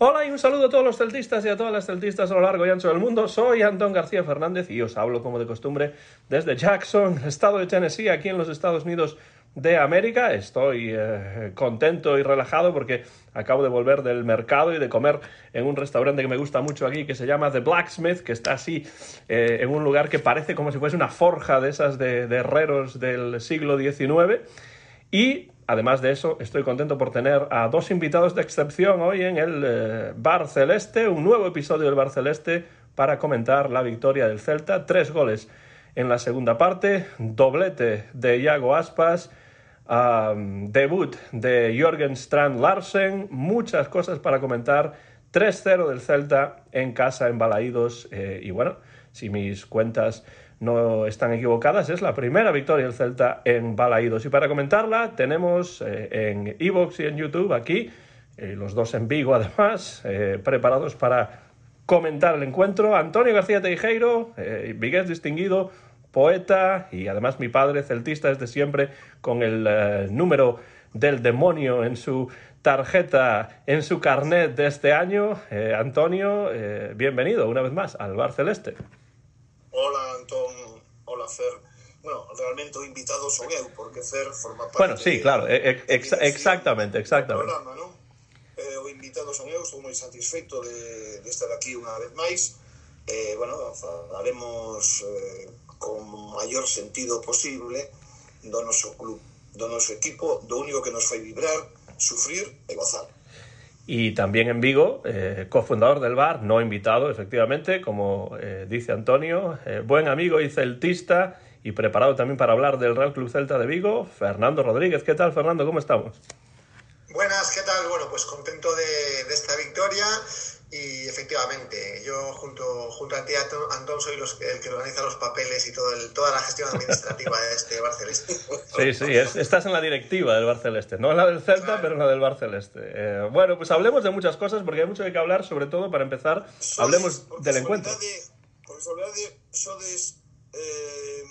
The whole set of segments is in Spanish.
Hola y un saludo a todos los celtistas y a todas las celtistas a lo largo y ancho del mundo. Soy Antón García Fernández y os hablo como de costumbre desde Jackson, estado de Tennessee, aquí en los Estados Unidos de América. Estoy eh, contento y relajado porque acabo de volver del mercado y de comer en un restaurante que me gusta mucho aquí que se llama The Blacksmith, que está así eh, en un lugar que parece como si fuese una forja de esas de, de herreros del siglo XIX. Y además de eso, estoy contento por tener a dos invitados de excepción hoy en el eh, Bar Celeste, un nuevo episodio del Bar Celeste para comentar la victoria del Celta. Tres goles en la segunda parte, doblete de Iago Aspas, debut de Jürgen Strand Larsen, muchas cosas para comentar. 3-0 del Celta en casa, en Balaídos. Eh, y bueno, si mis cuentas no están equivocadas, es la primera victoria del Celta en Balaídos. Y para comentarla tenemos eh, en Evox y en YouTube aquí, eh, los dos en Vigo además, eh, preparados para comentar el encuentro. Antonio García Teijeiro, vigués distinguido, poeta y además mi padre celtista desde siempre con el número del demonio en su tarjeta, en su carnet de este año. Antonio, bienvenido una vez más al Bar Celeste. Hola, Antón. Hola, Fer. Bueno, realmente o invitado son eu, porque Fer forma parte... Bueno, sí, claro, ex eh, eh, ex exactamente, exactamente. Programa, non? Eh, o invitado son eu, estou moi satisfeito de, de estar aquí unha vez máis. Eh, bueno, falaremos eh, con maior sentido posible do noso club, do noso equipo, do único que nos fai vibrar, sufrir e gozar. Y también en Vigo, eh, cofundador del bar, no invitado, efectivamente, como eh, dice Antonio, eh, buen amigo y celtista y preparado también para hablar del Real Club Celta de Vigo, Fernando Rodríguez. ¿Qué tal, Fernando? ¿Cómo estamos? Buenas, ¿qué tal? Bueno, pues contento de, de esta victoria y efectivamente, yo junto, junto a ti, Antón, soy los, el que organiza los papeles y todo el- toda la gestión administrativa de este Bar Celeste. Sí, sí, es- estás en la directiva del Bar Celeste, no en la del Celta, pero en la del Bar Celeste. Eh, bueno, pues hablemos de muchas cosas porque hay mucho de qué hablar, sobre todo para empezar, Sodes, hablemos del encuentro. casualidade- Por casualidade, sodes eh,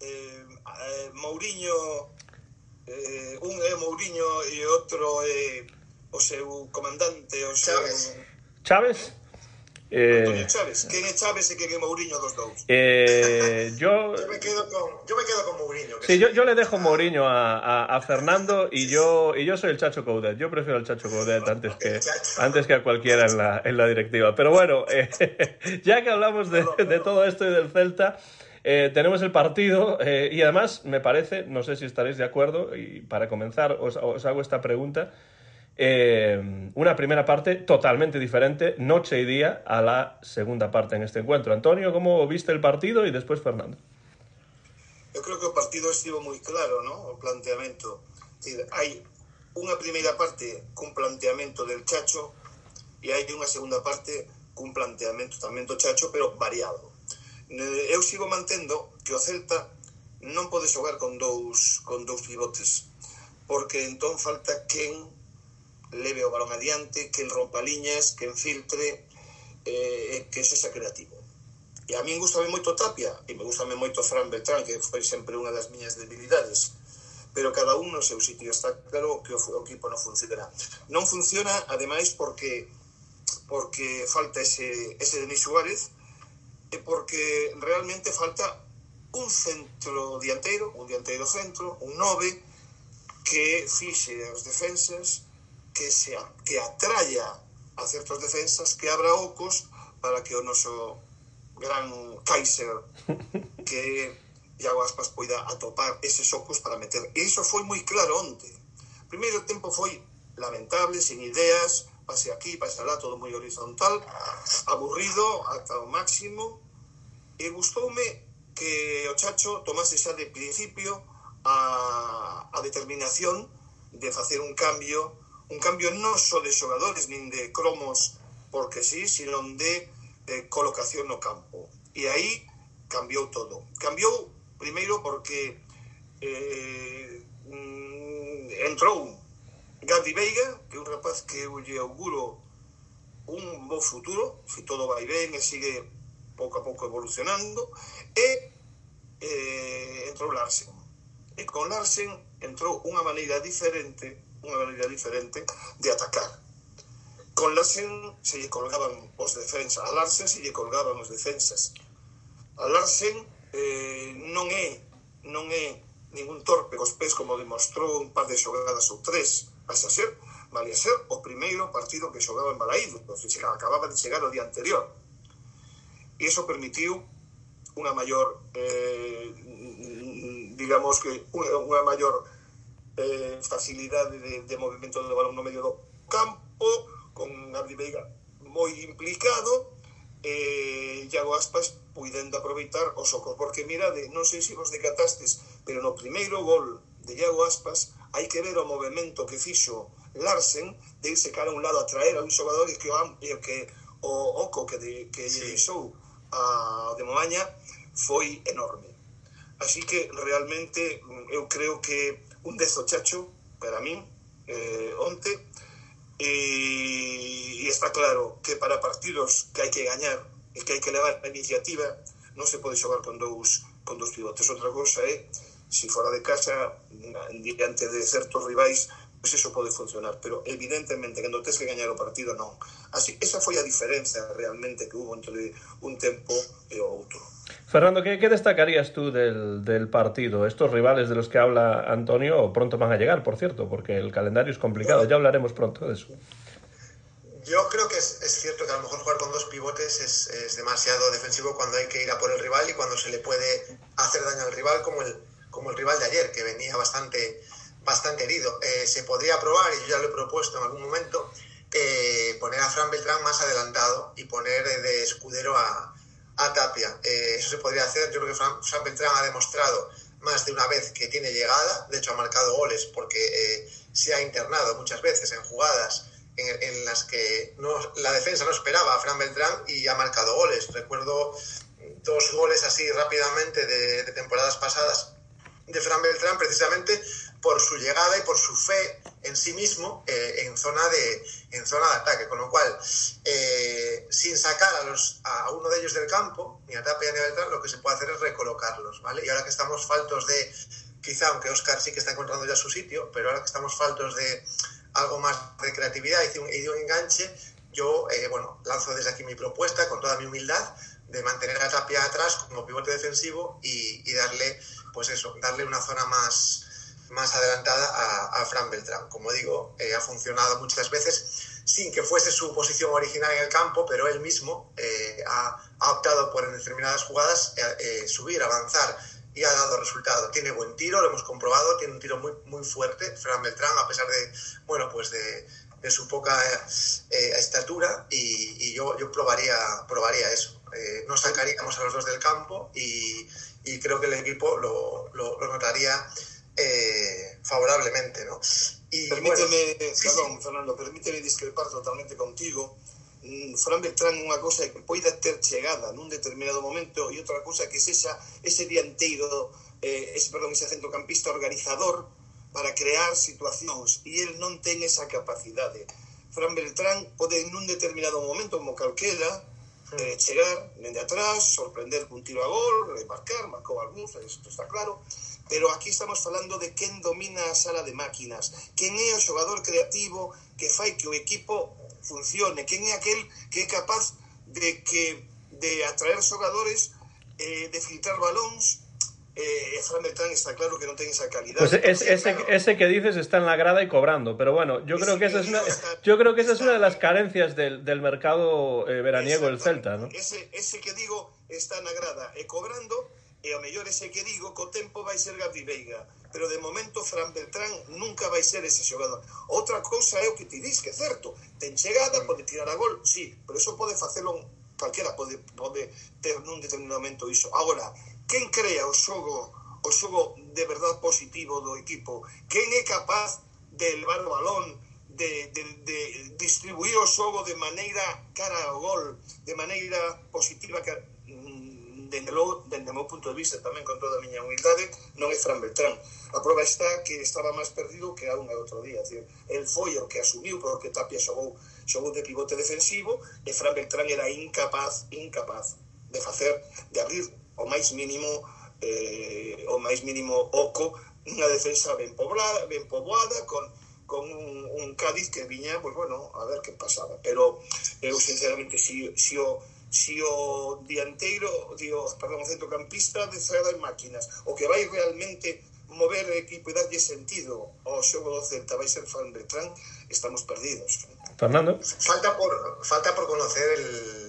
eh, eh, Mourinho, eh, un Mourinho outro é o seu comandante, o seu... Chávez. Chávez, Antonio eh, Chávez. Quen é Chávez e quen é Mourinho dos dous? eh, yo Yo me quedo con, yo me quedo con Mourinho. Sí, yo, yo le dejo Mourinho a, a, a Fernando y yo, y yo soy el Chacho Coudet. Yo prefiero al Chacho Coudet antes que, antes que a cualquiera en la, en la directiva. Pero bueno, eh, ya que hablamos de, de todo esto y del Celta, eh, tenemos el partido eh, y además me parece, no sé si estaréis de acuerdo, y para comenzar os, os hago esta pregunta. Eh, una primera parte totalmente diferente, noche y día, a la segunda parte en este encuentro. Antonio, ¿cómo viste el partido? Y después Fernando. Eu creo que o partido estivo moi claro, ¿no? O planteamento. Es decir, hai unha primeira parte cun planteamento del Chacho e hai unha segunda parte cun planteamento tamén do Chacho, pero variado. Eh, Eu sigo mantendo que o Celta non pode xogar con dous, con dous pivotes, porque entón falta quen leve o balón adiante, que el rompa liñas, que infiltre, eh, que eso xa creativo. E a min gustame moito Tapia, e me gustame moito Fran Beltrán, que foi sempre unha das miñas debilidades, pero cada un no seu sitio está claro que o, o equipo non funciona. Non funciona, ademais, porque porque falta ese, ese Denis Suárez, e porque realmente falta un centro dianteiro, un dianteiro centro, un 9, que fixe aos defensas que, se, que atraia a certos defensas que abra ocos para que o noso gran Kaiser que Iago Aspas poida atopar eses ocos para meter. E iso foi moi claro onte. O Primeiro tempo foi lamentable, sin ideas, pase aquí, pase alá, todo moi horizontal, aburrido ata o máximo, e gustoume que o Chacho tomase xa de principio a, a determinación de facer un cambio un cambio non só de xogadores nin de cromos porque sí, sino de eh, colocación no campo. E aí cambiou todo. Cambiou primeiro porque eh, mm, entrou Gavi Veiga, que é un rapaz que eu lle auguro un bo futuro, se todo vai ben e sigue pouco a pouco evolucionando, e eh, entrou Larsen. E con Larsen entrou unha maneira diferente una manera diferente de atacar. Con Larsen se lle colgaban os defensas, a Larsen se lle colgaban os defensas. A Larsen eh, non é non é ningún torpe cos pés como demostrou un par de xogadas ou tres, a xa ser, malia ser o primeiro partido que xogaba en Balaído, que acababa de chegar o día anterior. E iso permitiu unha maior eh, digamos que unha maior eh, facilidade de, de movimento do balón no medio do campo, con Abdi Veiga moi implicado, e eh, Iago Aspas puidendo aproveitar os ocos, porque mirade, non sei se vos decatastes, pero no primeiro gol de Iago Aspas hai que ver o movimento que fixo Larsen de irse cara a un lado a traer a un xogador e que o, que o oco que, de, que sí. lle deixou a, de Moaña foi enorme. Así que realmente mm, eu creo que un desochacho para min eh, onte e, e está claro que para partidos que hai que gañar e que hai que levar a iniciativa non se pode xogar con dous con dous pivotes. Outra cousa é eh, se fora de casa diante de certos rivais pois pues eso pode funcionar, pero evidentemente cando tes que gañar o partido non. Así, esa foi a diferenza realmente que hubo entre un tempo e o outro. Fernando, ¿qué, ¿qué, destacarías tú del, del, partido? Estos rivales de los que habla Antonio pronto van a llegar, por cierto, porque el calendario es complicado. Ya hablaremos pronto de eso. Yo creo que es, es cierto que a lo mejor jugar con dos pivotes es, es, demasiado defensivo cuando hay que ir a por el rival y cuando se le puede hacer daño al rival, como el, como el rival de ayer, que venía bastante bastante herido. Eh, se podría probar, y yo ya lo he propuesto en algún momento, eh, poner a Fran Beltrán más adelantado y poner de escudero a, a Tapia. Eh, eso se podría hacer. Yo creo que Fran, Fran, Beltrán ha demostrado más de una vez que tiene llegada. De hecho, ha marcado goles porque eh, se ha internado muchas veces en jugadas en, en las que no, la defensa no esperaba a Fran Beltrán y ha marcado goles. Recuerdo dos goles así rápidamente de, de temporadas pasadas de Fran Beltrán precisamente por su llegada y por su fe en sí mismo eh, en, zona de, en zona de ataque. Con lo cual, eh, sin sacar a, los, a uno de ellos del campo, ni a Tapia ni a Beltrán, lo que se puede hacer es recolocarlos. ¿vale? Y ahora que estamos faltos de, quizá, aunque Oscar sí que está encontrando ya su sitio, pero ahora que estamos faltos de algo más de creatividad y de un, enganche, yo eh, bueno, lanzo desde aquí mi propuesta con toda mi humildad de mantener a Tapia atrás como pivote defensivo y, y darle, pues eso, darle una zona más más adelantada a, Fran Beltrán. Como digo, eh, ha funcionado muchas veces sin que fuese su posición original en el campo, pero él mismo eh, ha, optado por en determinadas jugadas eh, subir, avanzar y ha dado resultado. Tiene buen tiro, lo hemos comprobado, tiene un tiro muy, muy fuerte, Fran Beltrán, a pesar de, bueno, pues de, su poca estatura y, yo, yo probaría, probaría eso. Eh, no sacaríamos a los dos del campo y, creo que el equipo lo, lo notaría eh, favorablemente, ¿no? Y, permíteme, bueno, perdón, sí. Fernando, permíteme discrepar totalmente contigo. Mm, Fran Beltrán unha cosa que poida ter chegada nun determinado momento e outra cosa que sexa ese dianteiro eh, ese, perdón, ese centrocampista organizador para crear situacións e el non ten esa capacidade Fran Beltrán pode nun determinado momento como calquera eh, chegar dende atrás, sorprender cun tiro a gol, remarcar, marcou algúns, isto está claro, pero aquí estamos falando de quen domina a sala de máquinas, quen é o xogador creativo que fai que o equipo funcione, quen é aquel que é capaz de que de atraer xogadores, eh, de filtrar balóns, eh, Fran Beltrán está claro que non ten esa calidad. Pues es, ese, claro. ese que dices está en la grada y cobrando, pero bueno, yo creo que esa es una, yo creo que esa es una de las carencias del, del mercado eh, veraniego del Celta, ¿no? Ese, ese que digo está na grada e cobrando, e o mellor ese que digo co tempo vai ser Gabri Veiga pero de momento Fran Beltrán nunca vai ser ese xogador. Outra cousa é o que ti dis que é certo ten chegada, pode tirar a gol sí, pero eso pode facelo calquera pode, pode ter nun determinado momento iso. Agora, quen crea o xogo o xogo de verdad positivo do equipo? Quen é capaz de elevar o balón de, de, de distribuir o xogo de maneira cara ao gol de maneira positiva cara dende logo, dende o meu punto de vista, tamén con toda a miña humildade, non é Fran Beltrán. A prova está que estaba máis perdido que a unha outro día. Decir, el foi o que asumiu, porque Tapia xogou, xogou de pivote defensivo, e Fran Beltrán era incapaz, incapaz de facer, de abrir o máis mínimo eh, o máis mínimo oco unha defensa ben poblada, ben poboada, con, con un, un Cádiz que viña, pois pues, bueno, a ver que pasaba. Pero eu sinceramente si, si o o dianteiro, digo, perdón, centrocampista de en máquinas, o que vai realmente mover o equipo e darlle sentido ao xogo do Celta vai ser Fran Beltrán, estamos perdidos. Fernando. Falta por, falta por conocer el,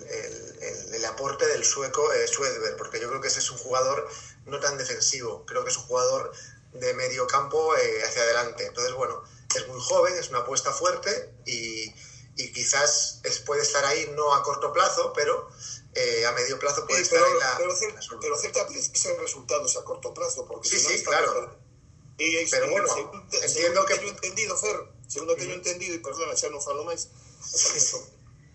el, el, el aporte del sueco eh, Suedberg, porque yo creo que ese es un jugador no tan defensivo, creo que es un jugador de medio campo eh, hacia adelante. Entonces, bueno, es muy joven, es una apuesta fuerte y, y quizás es, puede estar ahí no a corto plazo, pero eh, a medio plazo puede Sí, pero, estar en la... pero, la pero precisa resultados a corto plazo, porque Sí, si no sí, está claro. Y, y- Pero bueno, entiendo segundo que- teño entendido, Fer, segundo teño entendido, e perdona, xa non falo máis, hasta que me toque,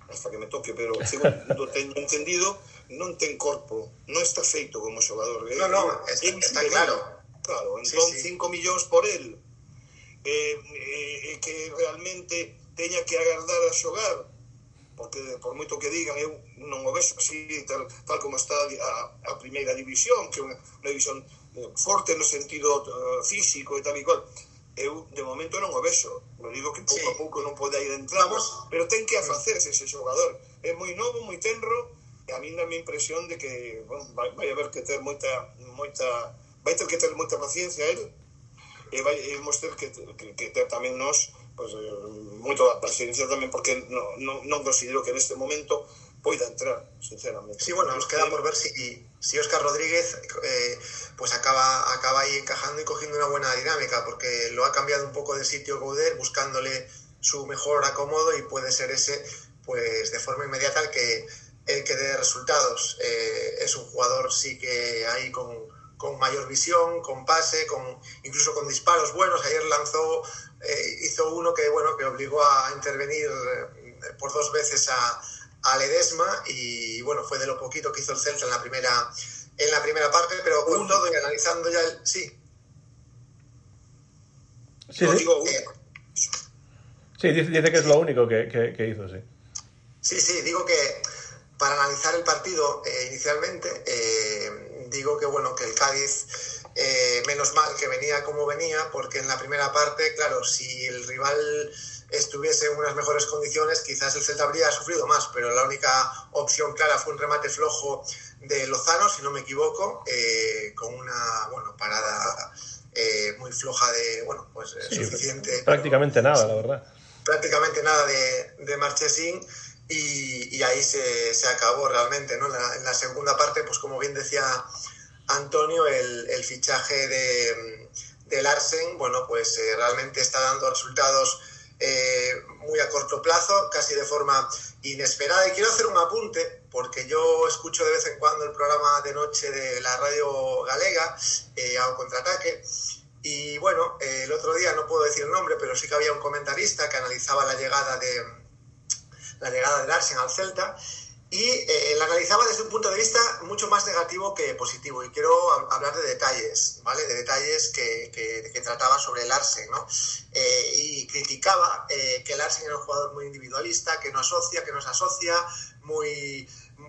hasta que me toque pero segundo teño entendido, non ten corpo, non está feito como xogador. No, no, está- claro. Claro, Sí, entón sí. 5 millóns por el, eh, eh, que realmente teña que agardar a xogar porque por moito que digan eu non o vexo así tal, tal como está a, a primeira división que é unha, unha división eh, forte no sentido uh, físico e tal e cual eu de momento non o vexo. Non digo que pouco sí. a pouco non pode ir entramos pero ten que afacerse ese xogador. É moi novo, moi tenro e a mí dá impresión de que bueno, vai, vai haber que ter moita moita vai ter que ter moita paciencia el e vai, imos ter que, que, que ter tamén nos pues, eh, moito a paciencia tamén porque non considero que neste momento poida entrar, sinceramente. Sí, bueno, nos queda por ver si, si Oscar Rodríguez eh, pues acaba, acaba ahí encajando y cogiendo una buena dinámica, porque lo ha cambiado un poco de sitio Goudet, buscándole su mejor acomodo y puede ser ese, pues de forma inmediata el que, el que dé resultados. Eh, es un jugador sí que ahí con, con mayor visión, con pase, con incluso con disparos buenos. Ayer lanzó, eh, hizo uno que bueno que obligó a intervenir eh, por dos veces a, a Ledesma y bueno fue de lo poquito que hizo el Celta en la primera en la primera parte, pero con todo y analizando ya el sí, Sí, no sí. digo eh, Sí, dice, dice que es lo único que, que- que hizo, sí. Sí, sí, digo que para analizar el partido eh, inicialmente, eh, digo que bueno, que el Cádiz, eh, menos mal que venía como venía, porque en la primera parte, claro, si el rival estuviese en unas mejores condiciones, quizás el Celta habría sufrido más, pero la única opción clara fue un remate flojo de Lozano, si no me equivoco, eh, con una bueno parada eh, muy floja de, bueno, pues Sí, suficiente. pero- Prácticamente nada, la verdad. prácticamente nada de, de Marchesín y, y ahí se, se acabó realmente. ¿no? La, en la segunda parte, pues como bien decía Antonio, el, el fichaje de, de Larsen, bueno, pues eh, realmente está dando resultados eh, muy a corto plazo, casi de forma inesperada. Y quiero hacer un apunte, porque yo escucho de vez en cuando el programa de noche de la radio galega, eh, a contraataque, y bueno, el otro día no puedo decir el nombre, pero sí que había un comentarista que analizaba la llegada de la llegada de Larsen al Celta y eh, la analizaba desde un punto de vista mucho más negativo que positivo. Y quiero hab- hablar de detalles, ¿vale? De detalles que, que- que trataba sobre Larsen, ¿no? Eh, y criticaba eh, que Larsen era un jugador muy individualista, que no asocia, que no se asocia, muy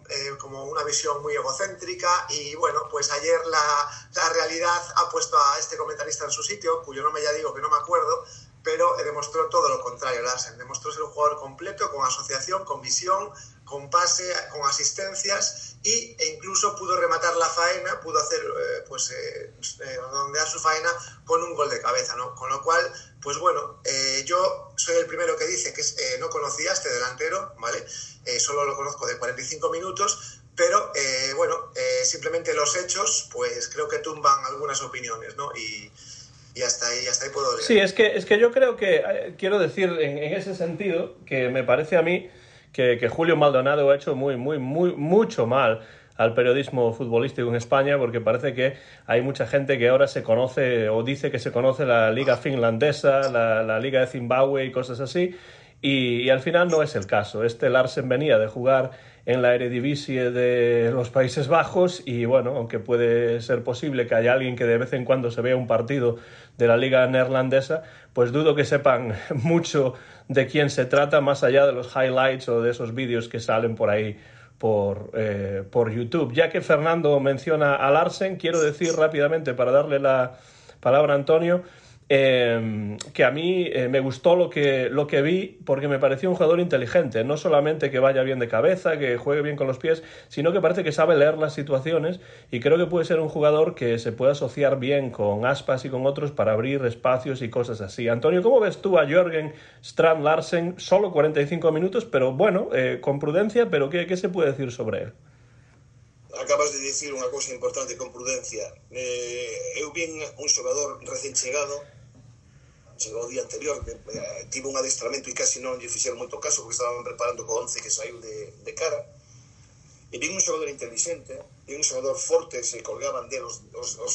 eh, como una visión muy egocéntrica y bueno, pues ayer la, la realidad ha puesto a este comentarista en su sitio, cuyo nombre ya digo que no me acuerdo, pero demostró todo lo contrario, Larsen. Demostró ser un jugador completo, con asociación, con visión, con pase, con asistencias y, e incluso pudo rematar la faena, pudo hacer, eh, pues, eh, eh, redondear su faena con un gol de cabeza, ¿no? Con lo cual, pues bueno, eh, yo soy el primero que dice que eh, no conocía a este delantero, ¿vale? Eh, solo lo conozco de 45 minutos, pero bueno, simplemente los hechos, pues creo que tumban algunas opiniones, ¿no? Y, y hasta ahí, hasta ahí puedo leer. Sí, es que, es que yo creo que, eh, quiero decir en, en ese sentido, que me parece a mí que, que Julio Maldonado ha hecho muy, muy, muy, mucho mal al periodismo futbolístico en España, porque parece que hay mucha gente que ahora se conoce o dice que se conoce la liga finlandesa, la, la liga de Zimbabue y cosas así, y, y al final no es el caso. Este Larsen venía de jugar en la Eredivisie de los Países Bajos y bueno, aunque puede ser posible que haya alguien que de vez en cuando se vea un partido de la liga neerlandesa, pues dudo que sepan mucho de quién se trata más allá de los highlights o de esos vídeos que salen por ahí por, eh, por YouTube. Ya que Fernando menciona a Larsen, quiero decir rápidamente para darle la palabra a Antonio, eh, que a mí eh, me gustó lo que, lo que vi porque me pareció un jugador inteligente, no solamente que vaya bien de cabeza, que juegue bien con los pies, sino que parece que sabe leer las situaciones y creo que puede ser un jugador que se puede asociar bien con Aspas y con otros para abrir espacios y cosas así. Antonio, ¿cómo ves tú a Jürgen Strand Larsen? Solo 45 minutos, pero bueno, eh, con prudencia, pero ¿qué, ¿qué se puede decir sobre él? acabas de dicir unha cousa importante con prudencia. Eh, eu un xogador recén chegado chegou o día anterior, que, eh, tive un adestramento e casi non lle fixeron moito caso porque estaban preparando co 11 que saiu de, de cara. E vi un xogador inteligente, vi un xogador forte, se colgaban de os, os, os,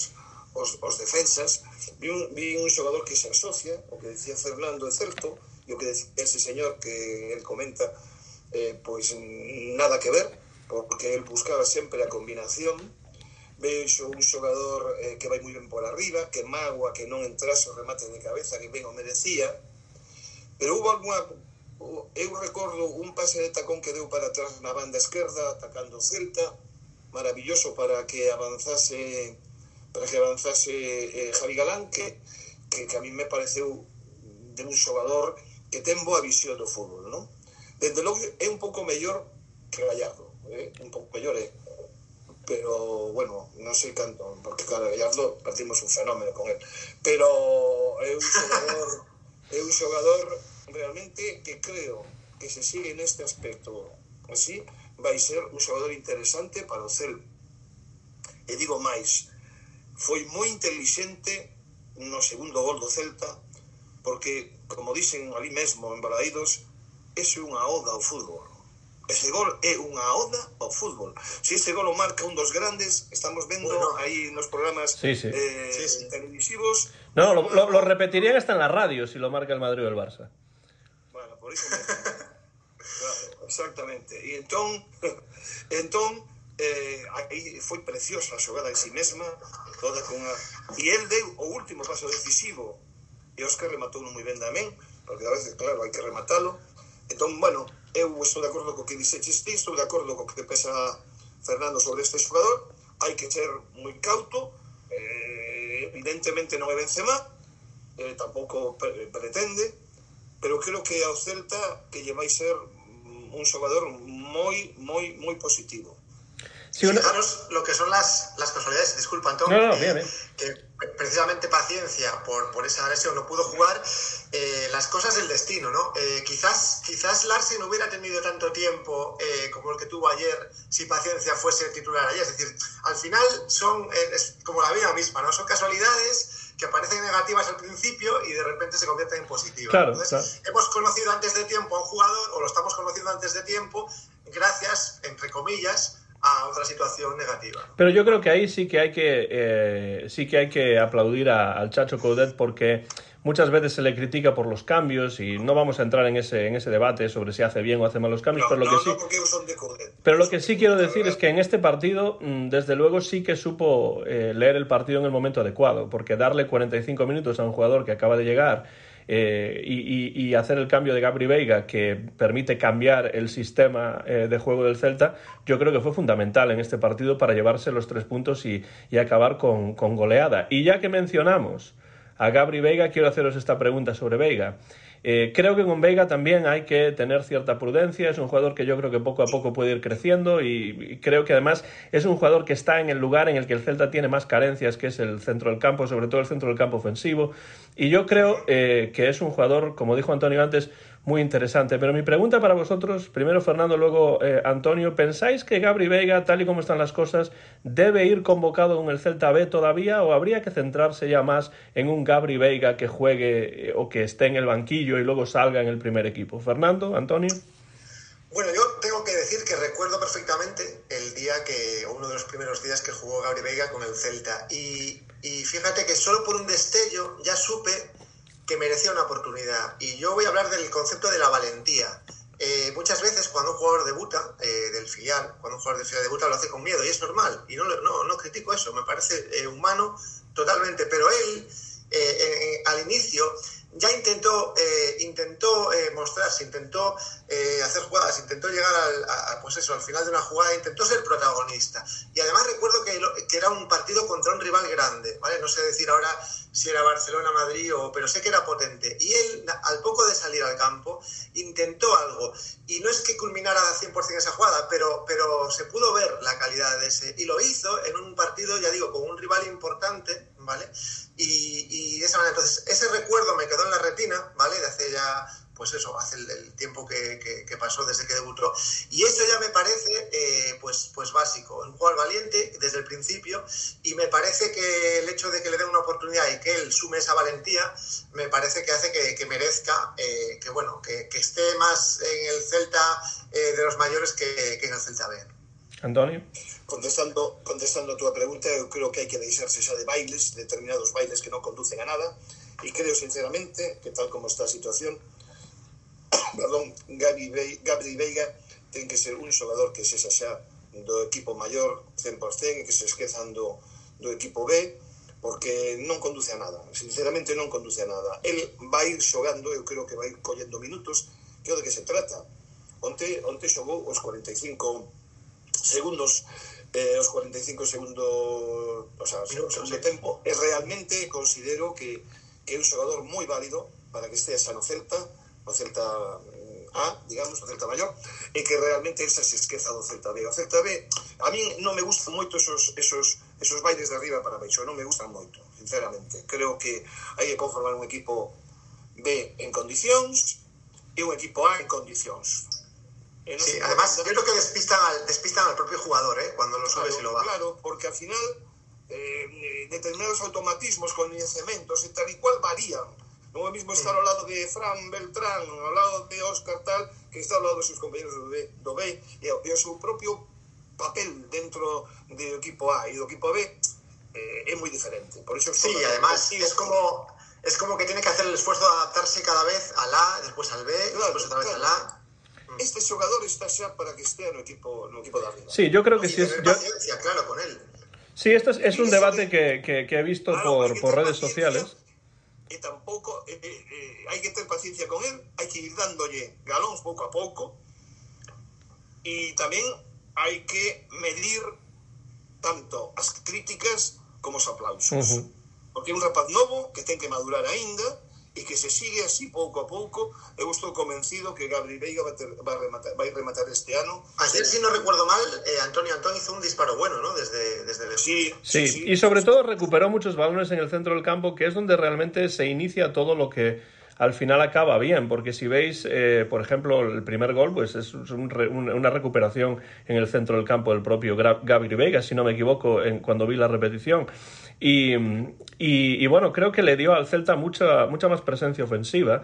os, os defensas, vi un, vi un xogador que se asocia, o que decía Fernando é certo, e o que decía ese señor que el comenta, eh, pois nada que ver, porque el buscaba sempre a combinación vexo un xogador eh, que vai moi ben por arriba, que magua que non entrase o remate de cabeza que ben o merecía, pero hubo alguna eu recordo un pase de tacón que deu para atrás na banda esquerda atacando o Celta, maravilloso para que avanzase para que avanzase eh, Javi Galán que, que, que a mí me pareceu de un xogador que ten boa visión do fútbol, non? Dende logo é un pouco mellor que Gallardo, eh? un pouco mellor é. Eh? pero bueno, non sei canto, porque claro, Gallardo partimos un fenómeno con él, pero é un xogador, é un xogador realmente que creo que se sigue neste aspecto así, vai ser un xogador interesante para o Celta. E digo máis, foi moi inteligente no segundo gol do Celta, porque, como dicen ali mesmo en Balaídos, é unha oda ao fútbol. Ese gol é unha oda ao fútbol. Se ese gol o marca un dos grandes, estamos vendo bueno, aí nos programas sí, sí. Eh, sí, sí. televisivos. No, lo, lo, lo repetirían hasta en la radio si lo marca el Madrid o el Barça. Bueno, por iso... claro, exactamente. E entón, entón eh, aí foi preciosa a xogada en si sí mesma, toda con a... E el deu o último paso decisivo, e Óscar que rematou moi ben tamén, porque a veces, claro, hai que rematalo. Entón, bueno, eu estou de acordo co que dixeches ti, estou de acordo co que pensa Fernando sobre este xogador, hai que ser moi cauto, eh, evidentemente non é Benzema, eh, tampouco pretende, pero creo que ao Celta que lle vai ser un xogador moi, moi, moi positivo. Sí. Fijaros lo que son las, las casualidades, disculpa Antonio, no, no, que precisamente paciencia por, por esa lesión no pudo jugar, eh, las cosas del destino, ¿no? Eh, quizás, quizás Larsen hubiera tenido tanto tiempo eh, como el que tuvo ayer si paciencia fuese titular ayer, es decir, al final son, es como la vida misma, ¿no? Son casualidades que parecen negativas al principio y de repente se convierten en positivas. Claro, Entonces, claro. hemos conocido antes de tiempo a un jugador, o lo estamos conociendo antes de tiempo, gracias, entre comillas, a otra situación negativa. Pero yo creo que ahí sí que hay que eh, sí que hay que aplaudir a, al Chacho Coudet porque muchas veces se le critica por los cambios y no vamos a entrar en ese en ese debate sobre si hace bien o hace mal los cambios, no, pero lo no, que sí no de Coudet. Pero lo que sí quiero decir es que en este partido mm, desde luego sí que supo eh, leer el partido en el momento adecuado, porque darle 45 minutos a un jugador que acaba de llegar eh, y, y, hacer el cambio de Gabri Veiga que permite cambiar el sistema eh, de juego del Celta, yo creo que fue fundamental en este partido para llevarse los tres puntos y, acabar con, goleada. Y ya que mencionamos a Gabri Veiga, quiero haceros esta pregunta sobre Veiga. Eh, creo que con Veiga también hay que tener cierta prudencia, es un jugador que yo creo que poco a poco puede ir creciendo y, creo que además es un jugador que está en el lugar en el que el Celta tiene más carencias, que es el centro del campo, sobre todo el centro del campo ofensivo. Y yo creo eh, que es un jugador, como dijo Antonio antes, muy interesante. Pero mi pregunta para vosotros, primero Fernando, luego eh, Antonio, ¿pensáis que Gabri Veiga, tal y como están las cosas, debe ir convocado en el Celta B todavía o habría que centrarse ya más en un Gabri Veiga que juegue eh, o que esté en el banquillo y luego salga en el primer equipo? Fernando, Antonio. Bueno, yo tengo que decir que recuerdo perfectamente el día que, uno de los primeros días que jugó Gabri Veiga con el Celta. Y, y fíjate que solo por un destello ya supe que merecía una oportunidad. Y yo voy a hablar del concepto de la valentía. Eh, muchas veces cuando un jugador debuta eh, del filial, cuando un jugador del filial debuta, lo hace con miedo y es normal. Y no, no, no critico eso, me parece eh, humano totalmente. Pero él, al inicio, ya intentó, eh, intentó eh, mostrarse, intentó eh, hacer jugadas, intentó llegar al, pues eso, al final de una jugada, intentó ser protagonista. Y además recuerdo que, que, era un partido contra un rival grande, ¿vale? No sé decir ahora si era Barcelona, Madrid, o, pero sé que era potente. Y él, al poco de salir al campo, intentó algo. Y no es que culminara al 100% esa jugada, pero, pero se pudo ver la calidad de ese. Y lo hizo en un partido, ya digo, con un rival importante, ¿vale? Y, de esa manera, entonces, ese recuerdo me quedó en la retina, ¿vale? De hace ya pues eso, hace el, tiempo que, que, pasó desde que debutó. Y eso ya me parece eh, pues, pues básico, un jugador valiente desde el principio y me parece que el hecho de que le den una oportunidad y que él sume esa valentía, me parece que hace que, que merezca, eh, que bueno, que, esté más en el Celta eh, de los mayores que, en el Celta B. Antonio? Contestando, contestando a túa pregunta, eu creo que hai que deixarse xa de bailes, determinados bailes que non conducen a nada, e creo sinceramente que tal como está a situación, perdón, Gabi, Ve Gabi Veiga ten que ser un xogador que sexa xa do equipo maior 100% e que se esquezan do, do equipo B, porque non conduce a nada, sinceramente non conduce a nada. El vai ir xogando, eu creo que vai ir collendo minutos, que é o de que se trata. Onte, onte xogou os 45 segundos eh, os 45 segundos o sea, segundos de tempo. E realmente considero que, que é un xogador moi válido para que estea xa no Celta o Celta mm, A, digamos, o Celta Maior e que realmente esa se esqueza do Celta B. O Celta B, a min non me gustan moito esos, esos, esos bailes de arriba para baixo non me gustan moito, sinceramente. Creo que hai que conformar un equipo B en condicións e un equipo A en condicións. No sí, además, yo creo que despistan al, despistan al propio jugador, ¿eh? Cuando lo subes claro, y lo bajas. Claro, porque al final eh, determinados automatismos, conocimientos y tal y cual varían Non é mismo estar ao lado de Fran Beltrán, ao lado de Óscar tal, que está ao lado dos seus compañeros do B, do B e, e o seu propio papel dentro do equipo A e do equipo B eh, é moi diferente. Por eso sí, además es como es como que tiene que hacer el esfuerzo de adaptarse cada vez al A, después al B, claro, después otra vez claro. al A. Este xogador está xa para que estea no equipo no equipo de arriba. Sí, yo creo que sí es yo... claro, con él. Sí, esto es, es un debate que, que, que he visto claro, por, por redes sociales e tampouco eh, eh, hai que ter paciencia con él, hai que ir dándolle galóns pouco a pouco e tamén hai que medir tanto as críticas como os aplausos. Uh -huh. Porque é un rapaz novo que ten que madurar aínda e que se sigue así pouco a pouco, eu estou convencido que Gabri Veiga va, ter, va, rematar, vai rematar este ano. Ayer, si no recuerdo mal, eh, Antonio Antón hizo un disparo bueno, ¿no? Desde, desde el... sí, sí, sí, y sobre todo recuperó muchos balones en el centro del campo, que es donde realmente se inicia todo lo que al final acaba bien, porque si veis, eh, por ejemplo, el primer gol, pues es un, un, una recuperación en el centro del campo del propio Gabri Veiga, si no me equivoco, en, cuando vi la repetición. Y, y, bueno, creo que le dio al Celta mucha, mucha más presencia ofensiva.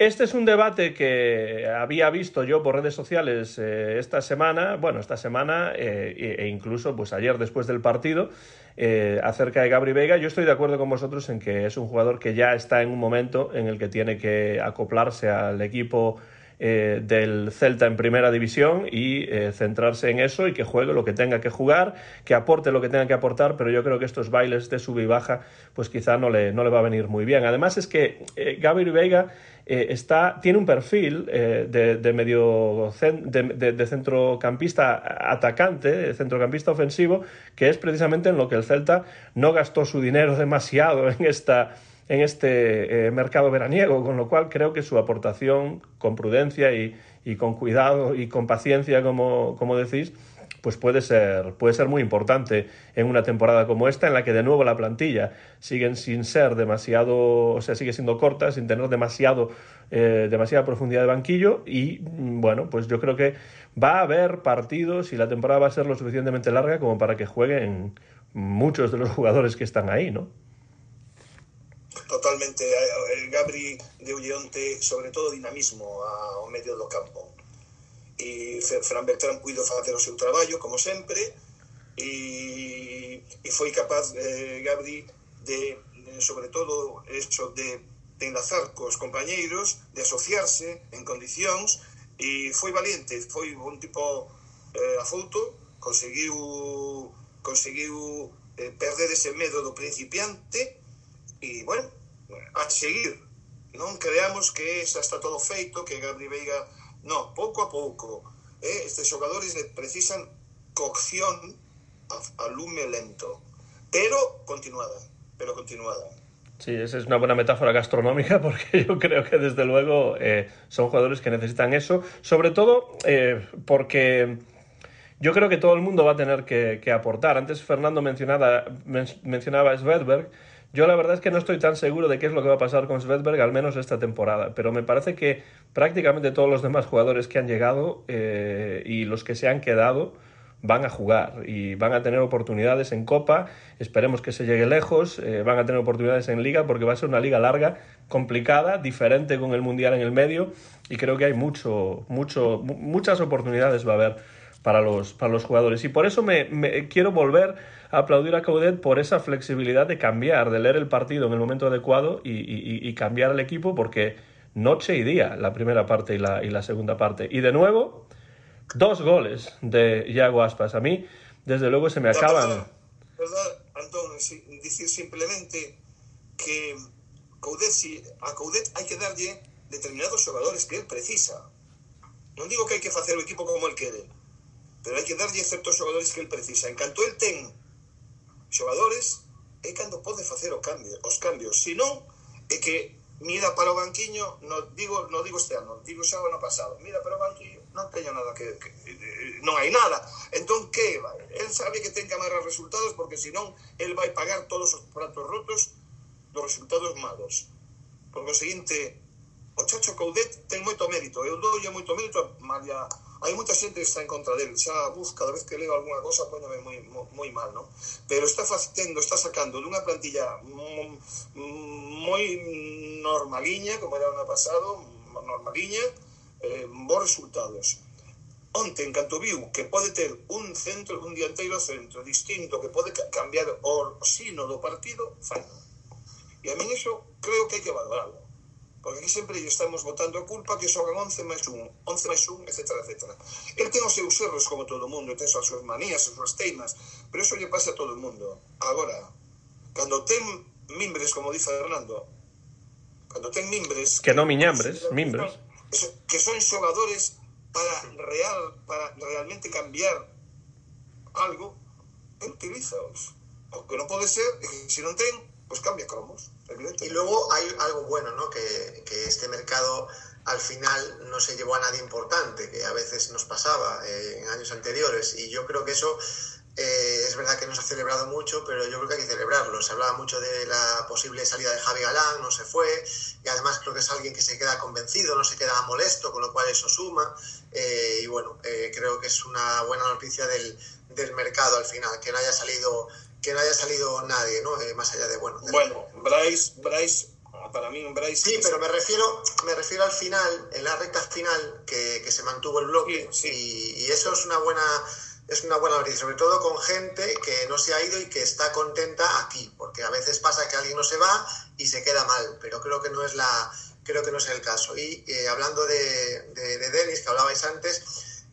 Este es un debate que había visto yo por redes sociales eh, esta semana, bueno, esta semana eh, e incluso pues ayer después del partido, eh, acerca de Gabri Vega. Yo estoy de acuerdo con vosotros en que es un jugador que ya está en un momento en el que tiene que acoplarse al equipo eh, del Celta en primera división y eh, centrarse en eso y que juegue lo que tenga que jugar, que aporte lo que tenga que aportar, pero yo creo que estos bailes de sub y baja, pues quizá no le, no le va a venir muy bien. Además es que Gabriel Veiga está, tiene un perfil de, medio de, centrocampista atacante, de centrocampista ofensivo, que es precisamente en lo que el Celta no gastó su dinero demasiado en esta en este eh, mercado veraniego, con lo cual creo que su aportación con prudencia y, y con cuidado y con paciencia, como, como decís, pues puede ser, puede ser muy importante en una temporada como esta, en la que de nuevo la plantilla sigue sin ser demasiado, o sea, sigue siendo corta, sin tener demasiado, eh, demasiada profundidad de banquillo. Y mm, bueno, pues yo creo que va a haber partidos y la temporada va a ser lo suficientemente larga como para que jueguen muchos de los jugadores que están ahí, ¿no? Totalmente. Eh, eh, Gabri de onte, sobre todo, dinamismo ao medio do campo. E Fran Beltrán puido facer o seu traballo, como sempre, e, e foi capaz, eh, Gabri, de, eh, sobre todo, eso de, de enlazar cos compañeiros, de asociarse en condicións, e foi valiente, foi un tipo eh, afouto, conseguiu conseguiu eh, perder ese medo do principiante e, bueno, a seguir non creamos que xa está todo feito, que Gabri Veiga... No, pouco a pouco. Eh? Estes xogadores precisan cocción a, lume lento, pero continuada, pero continuada. Sí, esa es una buena metáfora gastronómica porque yo creo que desde luego eh, son jugadores que necesitan eso, sobre todo eh, porque yo creo que todo el mundo va a tener que, aportar. Antes Fernando mencionaba, men mencionaba a Svedberg. Yo la verdad es que no estoy tan seguro de qué es lo que va a pasar con Svedberg, al menos esta temporada, pero me parece que prácticamente todos los demás jugadores que han llegado eh, y los que se han quedado van a jugar y van a tener oportunidades en Copa. Esperemos que se llegue lejos. Eh, van a tener oportunidades en Liga porque va a ser una liga larga, complicada, diferente con el Mundial en el medio y creo que hay mucho, mucho, muchas oportunidades va a haber para los, para los jugadores. Y por eso me, me quiero volver a aplaudir a Caudet por esa flexibilidad de cambiar, de leer el partido en el momento adecuado y, y, y cambiar el equipo porque noche y día la primera parte y la, y la segunda parte. Y de nuevo, dos goles de Iago Aspas. A mí, desde luego, se me acaban. Verdad, verdad decir simplemente que Coudet, si, a Coudet hai que darlle determinados xogadores que él precisa. Non digo que hai que facer o equipo como el quere, pero hai que darlle certos xogadores que el precisa. En canto el ten xogadores, é cando pode facer o cambio, os cambios. Se non, é que mira para o banquiño, no digo, no digo este ano, digo xa o ano pasado, mira para o banquiño, non teño nada que, que eh, non hai nada. Entón que vai? El sabe que ten que amarrar resultados porque senón el vai pagar todos os pratos rotos dos resultados malos. Por conseguinte, o oh, Chacho Coudet ten moito mérito, eu doulle moito mérito a María Hai moita xente que está en contra del, xa, buf, cada vez que leo alguna cosa, poneme moi, moi, mal, non? Pero está facendo, está sacando dunha plantilla mm, moi normaliña, como era o ano pasado, normaliña, eh, bons resultados. Onte, en canto viu que pode ter un centro, un dianteiro centro distinto, que pode cambiar o sino do partido, fai. E a mí iso creo que hai que valorarlo. Porque aquí sempre lle estamos botando a culpa que xogan 11 máis 1, 11 máis 1, etc, etc. El ten os seus erros como todo o mundo, ten as súas manías, as súas teimas, pero eso lle pasa a todo o mundo. Agora, cando ten mimbres, como dice Fernando, cando ten mimbres... Que non miñambres, mimbres. Que son xogadores para real para realmente cambiar algo, utilizaos. O que non pode ser, é que se non ten, pues cambia cromos. Y luego hay algo bueno, ¿no? Que, que, este mercado al final no se llevó a nadie importante, que a veces nos pasaba eh, en años anteriores. Y yo creo que eso eh, es verdad que no se ha celebrado mucho, pero yo creo que hay que celebrarlo. Se hablaba mucho de la posible salida de Javi Galán, no se fue, y además creo que es alguien que se queda convencido, no se queda molesto, con lo cual eso suma. Eh, y bueno, eh, creo que es una buena noticia del, del mercado al final, que no haya salido que no haya salido nadie, ¿no? Eh, más allá de, bueno... De bueno, Bryce, Bryce, para mí Bryce... Sí, pero me refiero, me refiero al final, en la recta final, que, que se mantuvo el bloque, sí, sí. Y, y, eso es una buena... Es una buena noticia, sobre todo con gente que no se ha ido y que está contenta aquí, porque a veces pasa que alguien no se va y se queda mal, pero creo que no es la, creo que no es el caso. Y eh, hablando de, de, de Denis, que hablabais antes,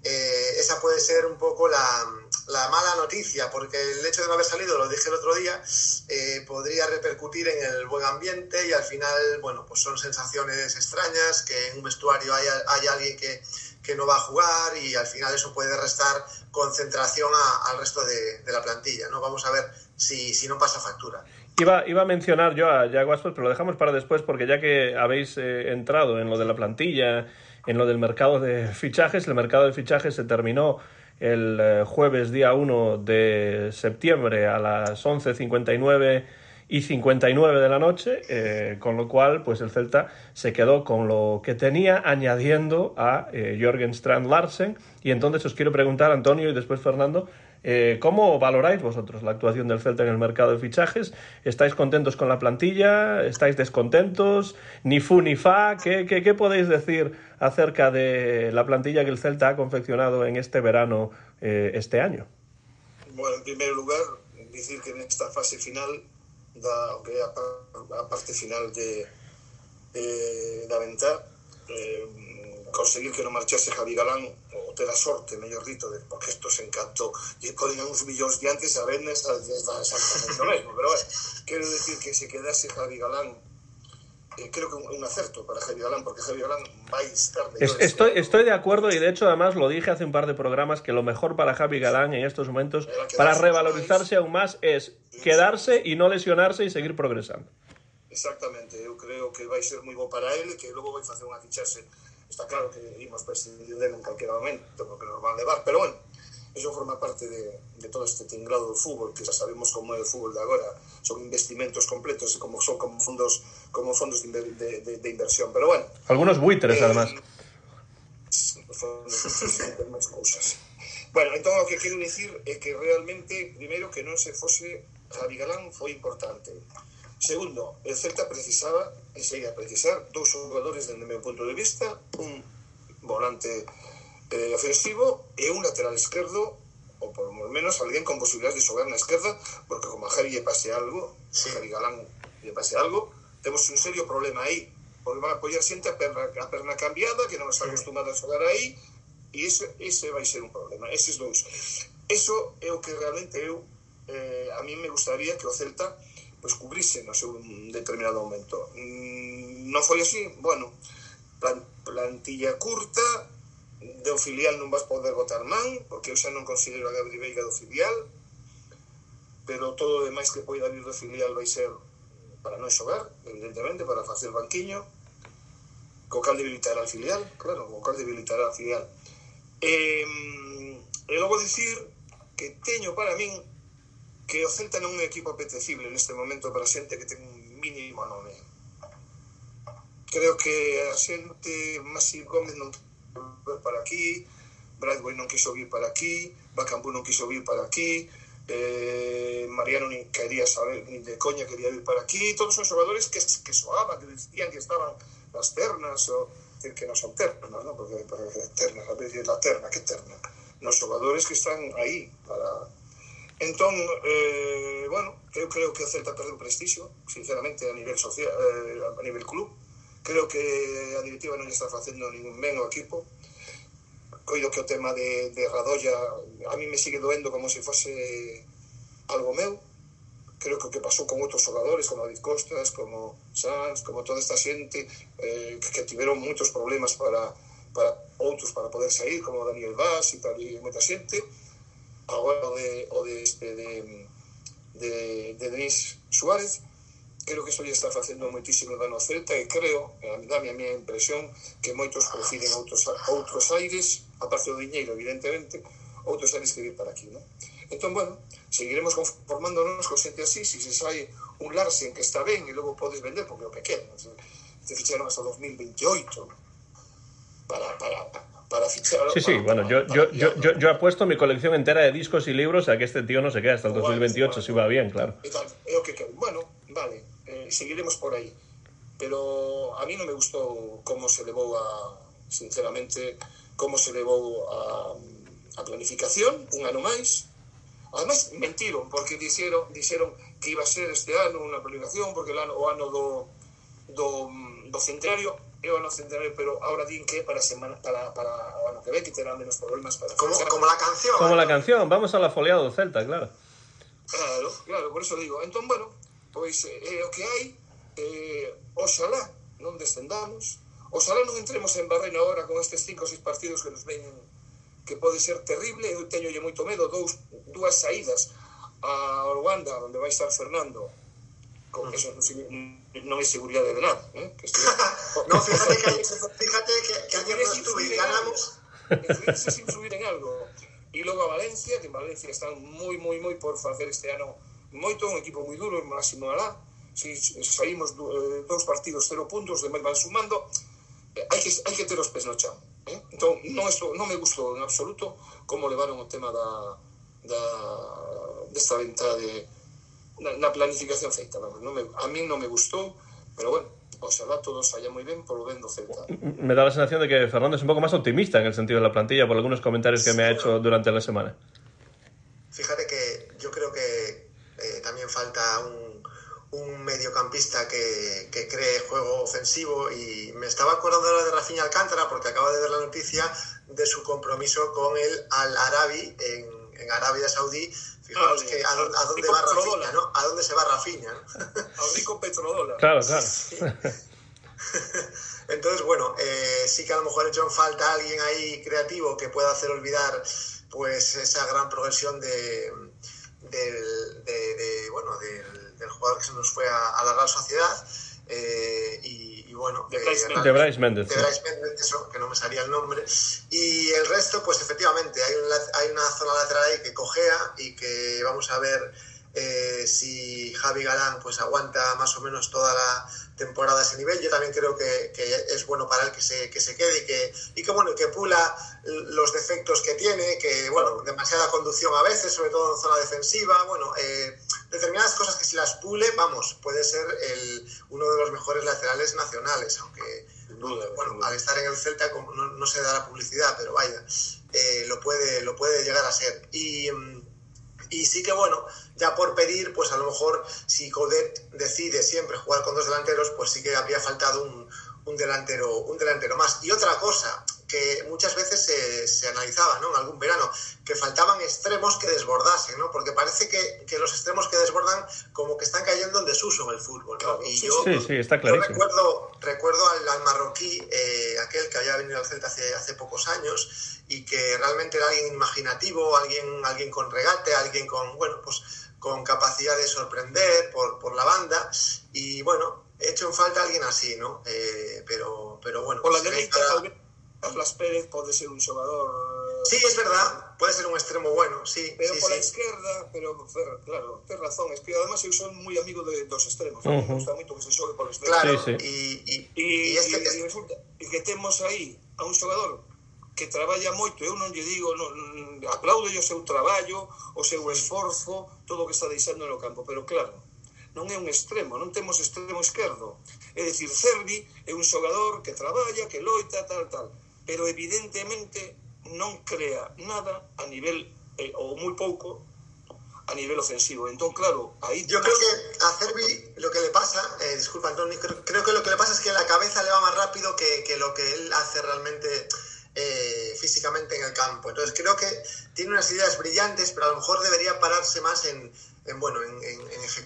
eh, esa puede ser un poco la, la, mala noticia, porque el hecho de no haber salido, lo dije el otro día, eh, podría repercutir en el buen ambiente y al final, bueno, pues son sensaciones extrañas, que en un vestuario hay, hay alguien que, que, no va a jugar y al final eso puede restar concentración a, al resto de, la plantilla, ¿no? Vamos a ver si, si no pasa factura. Iba, iba, a mencionar yo a Jack pero lo dejamos para después porque ya que habéis eh, entrado en lo de la plantilla, en lo del mercado de fichajes, el mercado de fichajes se terminó el eh, jueves día 1 de septiembre a las 11.59 y 59 de la noche, eh, con lo cual pues el Celta se quedó con lo que tenía añadiendo a eh, Jorgen Strand Larsen. Y entonces os quiero preguntar Antonio y después Fernando eh, ¿Cómo valoráis vosotros la actuación del Celta en el mercado de fichajes? ¿Estáis contentos con la plantilla? ¿Estáis descontentos? ¿Ni fu ni fa? ¿Qué, qué, qué podéis decir acerca de la plantilla que el Celta ha confeccionado en este verano eh, este año? Bueno, en primer lugar, decir que en esta fase final, da, okay, a, parte final de, de, da venta, eh, conseguir que non marchase Javi Galán ou ter a sorte, mellor dito, de, porque isto se encantó e poden uns millóns de antes a vendes a, a, exactamente o mesmo, pero bueno, quero decir que se quedase Javi Galán eh, creo que un, un, acerto para Javi Galán, porque Javi Galán va a estar es, estoy, estoy de acuerdo y de hecho además lo dije hace un par de programas que lo mejor para Javi Galán en estos momentos, para revalorizarse aún más, es quedarse y no lesionarse y seguir progresando. Exactamente, eu creo que vai ser moi bo para ele, que logo vai facer unha fichaxe, está claro que imos prescindir dele en calquera momento, porque nos van levar, pero bueno, eso forma parte de, de todo este tinglado do fútbol, que xa sabemos como é o fútbol de agora, son investimentos completos como son como fondos como fondos de, de, de, de inversión, pero bueno. Algunos buitres, eh, además. cousas. Bueno, entón o que quero dicir é que realmente, primeiro, que non se fose Javi Galán foi importante. Segundo, el Celta precisaba e segue a precisar dous xogadores dende o meu punto de vista, un volante eh, ofensivo e un lateral esquerdo ou por lo menos alguén con posibilidades de xogar na esquerda, porque como a Javi lle pase algo, sí. Javi Galán lle pase algo, temos un serio problema aí, porque van a apoiar xente a perna, a perna cambiada, que non está acostumada a xogar aí, e ese, ese vai ser un problema, eses dous. Eso é o que realmente eu, eh, a mí me gustaría que o Celta pues, cubrise no seu determinado momento. Mm, non foi así, bueno, plan, plantilla curta, do filial non vas poder votar man, porque eu xa non considero a Gabri Veiga do filial, pero todo o demais que poida vir do filial vai ser para non xogar, evidentemente, para facer banquiño, co cal debilitará al filial, claro, co cal debilitará al filial. E, e logo dicir que teño para min que o Celta non é un equipo apetecible neste momento para xente que ten un mínimo nome. Creo que a xente Masip Gómez non ver para aquí, Bradway non quiso vir para aquí, Bacambú non quiso vir para aquí, eh, Mariano ni quería saber, ni de coña quería vir para aquí, todos son xogadores que, que soaban, que decían que estaban las ternas, o que non son ternas, ¿no? porque, porque ternas, a veces la terna, que terna? Nos xogadores que están aí para... Entón, eh, bueno, eu creo que o Celta perdeu prestixio, sinceramente, a nivel social, eh, a nivel club, creo que a directiva non está facendo ningún ben ao equipo. Coido que o tema de, de Radoya a mí me sigue doendo como se fose algo meu. Creo que o que pasou con outros xogadores como David Costas, como Sanz como toda esta xente eh, que, que tiveron moitos problemas para, para outros para poder sair como Daniel Vaz e tal e moita xente agora o de, o de, este, de, de, de Denis Suárez, creo que eso lle está facendo moitísimo dano ao Celta e creo, dame a miña impresión, que moitos prefiren outros, outros aires, aparte do diñeiro, evidentemente, outros aires que vir para aquí, non? Entón, bueno, seguiremos conformándonos con xente así, si se sai un Larsen que está ben e logo podes vender porque o que queren. Se ficharon hasta 2028 para, para, para fichar. Sí, sí, bueno, yo, yo, yo, yo, yo apuesto mi colección entera de discos y libros a que este tío no se quede hasta el 2028, si va bien, claro. Bueno, vale, eh, seguiremos por aí. Pero a mí non me gustou como se levou a, sinceramente, como se levou a, a planificación, un ano máis. Ademais, mentiron, porque dixeron, dixeron que iba a ser este ano unha planificación, porque o ano, o ano do, do, do centenario e o ano centenario, pero ahora din que para semana, para, para bueno, que ve que terán menos problemas para como, como la canción. Como ¿eh? la canción, vamos a la foliada do Celta, claro. Claro, claro, por eso digo. Entón, bueno, pois é eh, o que hai, eh, oxalá non descendamos, oxalá non entremos en barrena ahora con estes cinco ou seis partidos que nos veñen que pode ser terrible, eu teñolle moito medo, dous, dúas saídas a Orwanda, onde vai estar Fernando, con que eso non é seguridade de nada. Eh? Que estoy... no, fíjate que, fíjate que, que ayer nos ganamos... Sin subir en algo. E logo a Valencia, que en Valencia están moi, moi, moi por facer este ano moito, un equipo moi duro, en máximo alá. Si saímos eh, dous partidos, cero puntos, demais van sumando. Eh, hai que, hai que ter os pés no chão. Eh? Entón, non, eso, non me gustou en absoluto como levaron o tema da, da desta venta de, na planificación non me, a mí non me gustou, pero bueno, ojalá todo saia moi ben polo ben do Celta. Me da la sensación de que Fernando es un pouco máis optimista en el sentido de la plantilla por algunos comentarios que sí, me ha hecho durante la semana. Fíjate que yo creo que eh, también falta un, un mediocampista que, que, cree juego ofensivo y me estaba acordando ahora de Rafinha Alcántara porque acabo de ver la noticia de su compromiso con el Al Arabi en, en Arabia Saudí Fijaos que a, a dónde va Rafinha, ¿no? A dónde se va Rafinha, ¿no? A rico petrodólar. Claro, claro. Sí. Entonces, bueno, eh, sí que a lo mejor ha hecho en falta alguien ahí creativo que pueda hacer olvidar pues esa gran progresión de, del, de, bueno, del, jugador que se nos fue a, la Real Sociedad. Eh, y, bueno, de Bryce, Méndez. De Bryce Méndez, eso, que no me salía el nombre. Y el resto, pues efectivamente, hay, hay una zona lateral ahí que cojea y que vamos a ver eh, si Javi Galán pues aguanta más o menos toda la temporada a ese nivel. Yo también creo que, es bueno para él que se, que se quede y que, y que, bueno, que pula los defectos que tiene, que bueno, demasiada conducción a veces, sobre todo en zona defensiva, bueno, eh, determinadas cosas que si las pule, vamos, puede ser el, uno de los mejores laterales nacionales, aunque bueno, al estar en el Celta no, no se da la publicidad, pero vaya, eh, lo, puede, lo puede llegar a ser. Y mm, y sí que bueno, ya por pedir, pues a lo mejor si Codet decide siempre jugar con dos delanteros, pues sí que habría faltado un, un delantero, un delantero más. Y otra cosa, que muchas veces se, se, analizaba ¿no? en algún verano, que faltaban extremos que desbordasen, ¿no? porque parece que, que, los extremos que desbordan como que están cayendo en desuso en el fútbol. ¿no? Y yo, sí, sí, está yo recuerdo, recuerdo al, marroquí, eh, aquel que había venido al Celta hace, hace pocos años y que realmente era alguien imaginativo, alguien, alguien con regate, alguien con, bueno, pues con capacidad de sorprender por, por la banda y bueno, he hecho en falta alguien así, ¿no? Eh, pero, pero bueno. Por la derecha, Blas Pérez pode ser un xogador... Eh, sí, es verdad, pode ser un extremo bueno, sí. Pero sí, pola sí. izquierda, pero Fer, claro, ten razón, es que además eu son moi amigo de, dos extremos, uh -huh. me gusta moito que se xogue pola esquerda. Claro, sí, sí. E, e, e, este, e, resulta e que temos aí a un xogador que traballa moito, eu non lle digo, non, mm, aplaudo o seu traballo, o seu esforzo, todo o que está deixando no campo, pero claro, non é un extremo, non temos extremo esquerdo. É dicir, Cervi é un xogador que traballa, que loita, tal, tal pero evidentemente non crea nada a nivel, eh, ou moi pouco, a nivel ofensivo. Entón, claro, ahí... Yo creo que a Cervi lo que le pasa, eh, disculpa Antonio, creo, creo, que lo que le pasa es que la cabeza le va más rápido que, que lo que él hace realmente eh, físicamente en el campo. Entonces creo que tiene unas ideas brillantes, pero a lo mejor debería pararse más en, en bueno, en, en,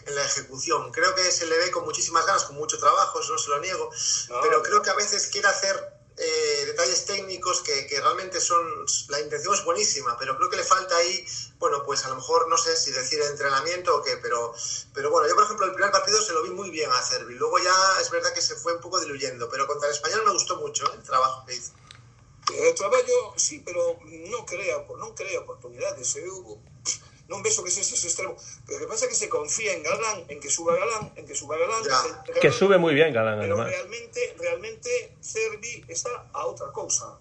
en, la ejecución. Creo que se le ve con muchísimas ganas, con mucho trabajo, eso no se lo niego, no, pero creo que a veces quiere hacer eh, detalles técnicos que, que, realmente son, la intención es buenísima, pero creo que le falta ahí, bueno, pues a lo mejor no sé si decir entrenamiento o qué, pero, pero bueno, yo por ejemplo el primer partido se lo vi muy bien a Cervi, luego ya es verdad que se fue un poco diluyendo, pero contra el español me gustó mucho ¿eh? el trabajo que hizo. El traballo, sí, pero non crea, non crea oportunidades. Eu non vexo que sexes extremo. Pero que pasa que se confía en Galán, en que suba Galán, en que suba Galán. Que, Galán que sube moi bien Galán, pero además. realmente, realmente Cervi está a outra cousa.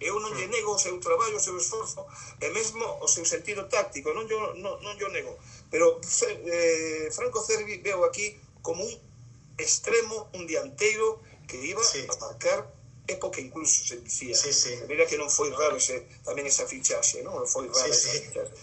Eu non lle mm. nego o seu traballo, o seu esforzo, e mesmo o seu sentido táctico, non yo, non, non yo nego. Pero eh, Franco Cervi veo aquí como un extremo, un dianteiro que iba sí. a marcar época incluso se dicía. Sí, sí. Mira que non foi raro ese, tamén esa fichaxe, non? Foi raro sí, esa sí. fichaxe.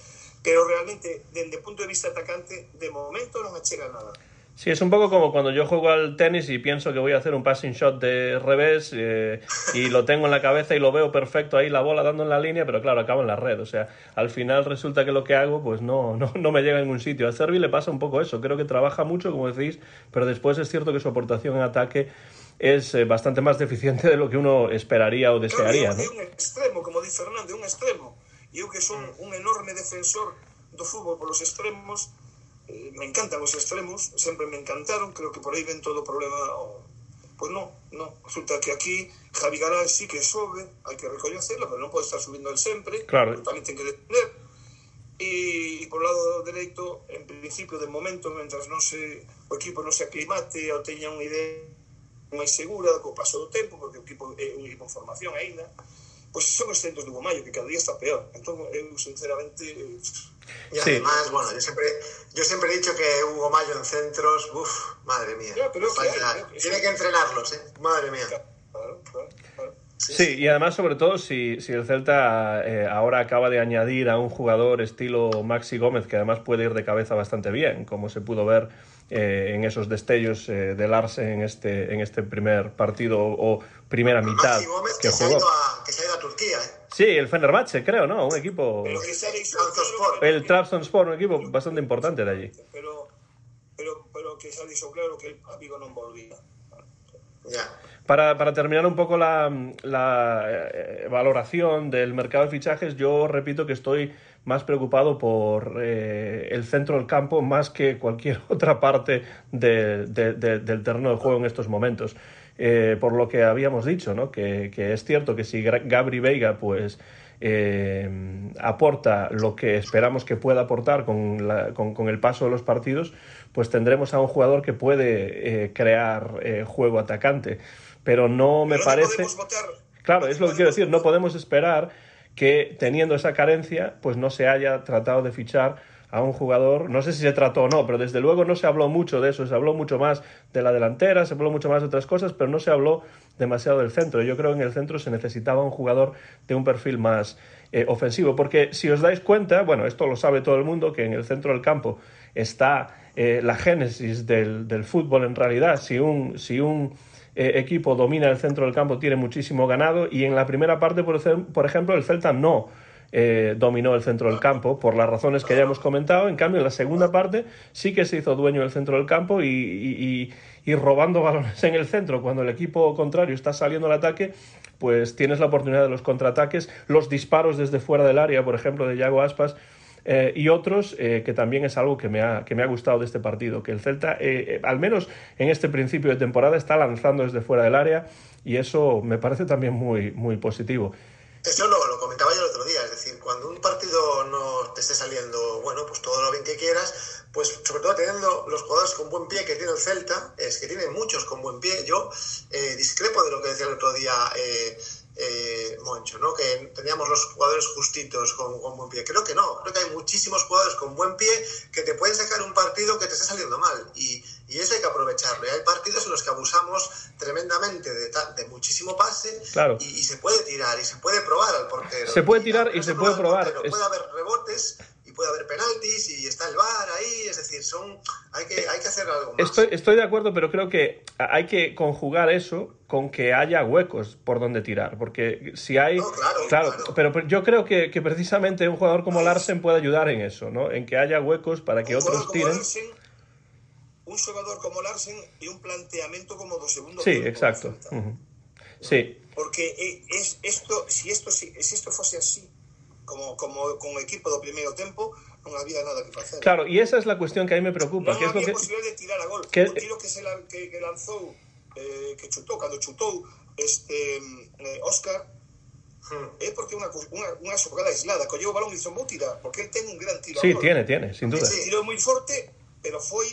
Pero realmente, desde el punto de vista atacante, de momento no me llega nada. Sí, es un poco como cuando yo juego al tenis y pienso que voy a hacer un passing shot de revés eh, y lo tengo en la cabeza y lo veo perfecto ahí la bola dando en la línea, pero claro, acabo en la red. O sea, al final resulta que lo que hago pues no, no, no me llega a ningún sitio. A Servi le pasa un poco eso. Creo que trabaja mucho, como decís, pero después es cierto que su aportación en ataque es eh, bastante más deficiente de lo que uno esperaría o desearía. ¿no? un extremo, como dice Fernando, un extremo. E eu que son mm. un enorme defensor do fútbol polos extremos, eh, me encantan os extremos, sempre me encantaron, creo que por aí ven todo o problema o... Pois pues non, non, resulta que aquí Javi Garay sí que sobe, hai que recoñecelo, pero non pode estar subindo el sempre, claro. tamén ten que defender, e, e por lado dereito, en principio, de momento, mentras non se, o equipo non se aclimate ou teña unha idea máis segura co paso do tempo, porque o equipo é un equipo en formación aínda, pois son os centros de Hugo Mayo, que cada día está peor. Entón, eu, sinceramente, Y sí. además, bueno, yo siempre, yo siempre he dicho que Hugo Mayo en centros, uff, madre mía. Ya, pero que hay, Tiene que entrenarlos, ¿eh? Madre mía. Claro, claro, claro. Sí, sí, y además, sobre todo, si, si el Celta eh, ahora acaba de añadir a un jugador estilo Maxi Gómez, que además puede ir de cabeza bastante bien, como se pudo ver eh, en esos destellos eh, de Larsen en este, en este primer partido o, primera mitad Gómez que, que, jugó. Se ha ido a, que se ha ido a Turquía, ¿eh? Sí, el Fenerbahce, creo, ¿no? Un equipo... Pero que se Trabzonspor. El Trabzonspor, un equipo bastante importante de allí. Pero, pero, pero que se ha dicho claro que el amigo non volvía. Para, para, terminar un poco la, la eh, valoración del mercado de fichajes, yo repito que estoy más preocupado por eh, el centro del campo más que cualquier otra parte de, del terreno de juego en estos momentos. Eh, por lo que habíamos dicho, ¿no? que, que es cierto que si Gabri Veiga pues eh, aporta lo que esperamos que pueda aportar con, la, con, con, el paso de los partidos, pues tendremos a un jugador que puede eh, crear eh, juego atacante. Pero no me Pero parece. No votar, claro, es lo que quiero decir, no podemos esperar que teniendo esa carencia, pues no se haya tratado de fichar a un jugador, no sé si se trató o no, pero desde luego no se habló mucho de eso, se habló mucho más de la delantera, se habló mucho más de otras cosas, pero no se habló demasiado del centro. Yo creo que en el centro se necesitaba un jugador de un perfil más eh, ofensivo, porque si os dais cuenta, bueno, esto lo sabe todo el mundo, que en el centro del campo está eh, la génesis del, del, fútbol en realidad. Si un, si un eh, equipo domina el centro del campo, tiene muchísimo ganado, y en la primera parte, por, ejemplo, el Celta no eh, dominó el centro del campo por las razones que ya hemos comentado. En cambio, en la segunda parte sí que se hizo dueño del centro del campo y, y, robando balones en el centro cuando el equipo contrario está saliendo al ataque. Pues tienes la oportunidad de los contraataques, los disparos desde fuera del área, por ejemplo, de Yago Aspas, eh, y otros, eh, que también es algo que me, ha, que me ha gustado de este partido, que el Celta, eh, al menos en este principio de temporada, está lanzando desde fuera del área y eso me parece también muy, muy positivo. Eso lo, lo, comentaba yo el otro día, es decir, cuando un partido no te esté saliendo, bueno, pues todo lo bien que quieras, pues sobre todo teniendo los jugadores con buen pie que tiene el Celta, es que tiene muchos con buen pie. Yo discrepo de lo que decía el otro día eh, Moncho, ¿no? Que teníamos los jugadores justitos con, con, buen pie. Creo que no, creo que hay muchísimos jugadores con buen pie que te pueden sacar un partido que te está saliendo mal. Y, y eso hay que aprovecharlo. Y hay partidos en los que abusamos tremendamente de, de muchísimo pase claro. y, y, se puede tirar y se puede probar al portero. Se puede tirar y, y se, puede probar. Es... Puede haber rebotes y puede haber penaltis y está el VAR ahí, es decir, son hay que, hay que hacer algo más. Estoy, estoy de acuerdo, pero creo que hay que conjugar eso con que haya huecos por donde tirar, porque si hay... No, claro, claro, claro, Pero yo creo que, que, precisamente un jugador como Larsen puede ayudar en eso, ¿no? En que haya huecos para que un otros tiren. Larsen, un jugador como Larsen y un planteamiento como do segundo Sí, exacto. Uh -huh. Sí. Porque es esto, si esto, si, si esto fuese así, como, como con o equipo do primeiro tempo, non había nada que facer. Claro, e esa é a cuestión que a mí me preocupa. Non que es lo que... posibilidad de tirar a gol. Que... O tiro que, se la, que, que lanzou, eh, que chutou, cando chutou este eh, Óscar, hmm. é porque unha, unha, unha xogada aislada, colleu o balón e dixo, vou tirar, porque el ten un gran tiro. Sí, tiene, tiene, sin duda. Ese tirou moi forte, pero foi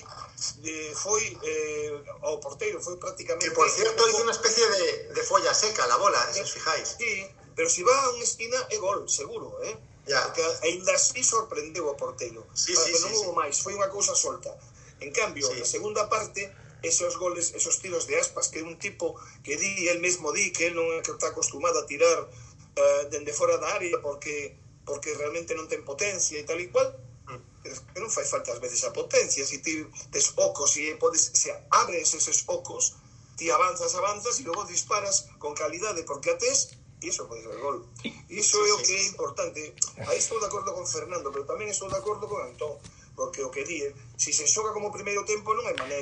eh, foi eh, ao porteiro, foi prácticamente... Que, por cierto, hizo unha especie de, de folla seca la bola, eh, si os fijáis. Sí, pero se si va a unha esquina é gol, seguro, eh? Ya. Porque ainda así sorprendeu o porteiro. Sí, ah, sí, pero non sí, sí. máis, foi unha cousa solta. En cambio, sí. na segunda parte, esos goles, esos tiros de aspas, que un tipo que di, el mesmo di, que él non é que está acostumado a tirar uh, dende fora da área porque porque realmente non ten potencia e tal e cual, Mm. que non fai falta ás veces a potencia, se ti tes ocos e podes, se abres esos ocos, ti avanzas, avanzas e logo disparas con calidade porque a tes e iso pode ser gol. Iso é o que é importante. Aí estou de acordo con Fernando, pero tamén estou de acordo con Antón, porque o é, si se como.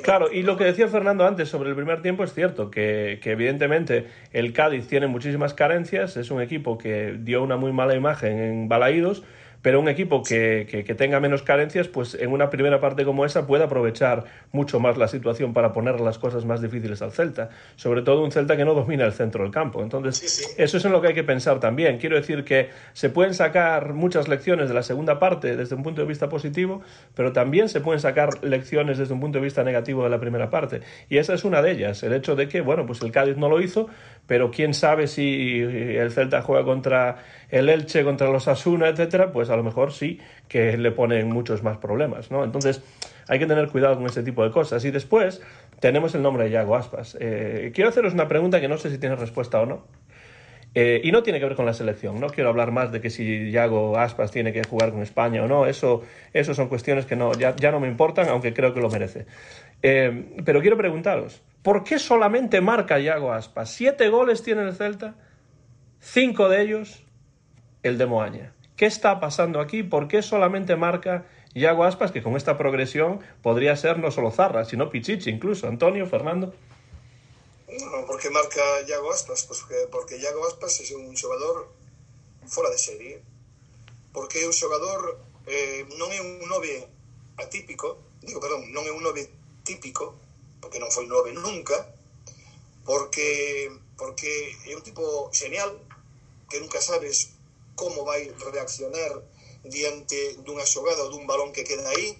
Claro, y lo que decía Fernando antes sobre el primer tiempo es cierto, que, que evidentemente el Cádiz tiene muchísimas carencias, es un equipo que dio una muy mala imagen en Balaídos, pero un equipo que, que, que, tenga menos carencias, pues en una primera parte como esa puede aprovechar mucho más la situación para poner las cosas más difíciles al Celta. Sobre todo un Celta que no domina el centro del campo. Entonces, Sí, sí. eso es en lo que hay que pensar también. Quiero decir que se pueden sacar muchas lecciones de la segunda parte desde un punto de vista positivo, pero también se pueden sacar lecciones desde un punto de vista negativo de la primera parte. Y esa es una de ellas, el hecho de que, bueno, pues el Cádiz no lo hizo, pero quién sabe si el Celta juega contra el Elche, contra los Asuna, etcétera, pues a lo mejor sí que le ponen muchos más problemas, ¿no? Entonces hay que tener cuidado con este tipo de cosas. Y después tenemos el nombre de Yago Aspas. Eh, quiero haceros una pregunta que no sé si tiene respuesta o no. Eh, y no tiene que ver con la selección, no quiero hablar más de que si Yago Aspas tiene que jugar con España o no, eso, eso son cuestiones que no, ya, ya no me importan, aunque creo que lo merece. Eh, pero quiero preguntaros, ¿por qué solamente marca Yago Aspas? Siete goles tiene el Celta, cinco de ellos el de Moaña. ¿Qué está pasando aquí? ¿Por qué solamente marca Yago Aspas, que con esta progresión podría ser no solo Zarra, sino Pichichi incluso? Antonio, Fernando. No, porque marca Iago Aspas, pues porque, porque Iago Aspas é un xogador fora de serie. Porque é un xogador eh, non é un nove atípico, digo, perdón, non é un nove típico, porque non foi nove nunca, porque porque é un tipo genial que nunca sabes como vai reaccionar diante dunha xogada ou dun balón que queda aí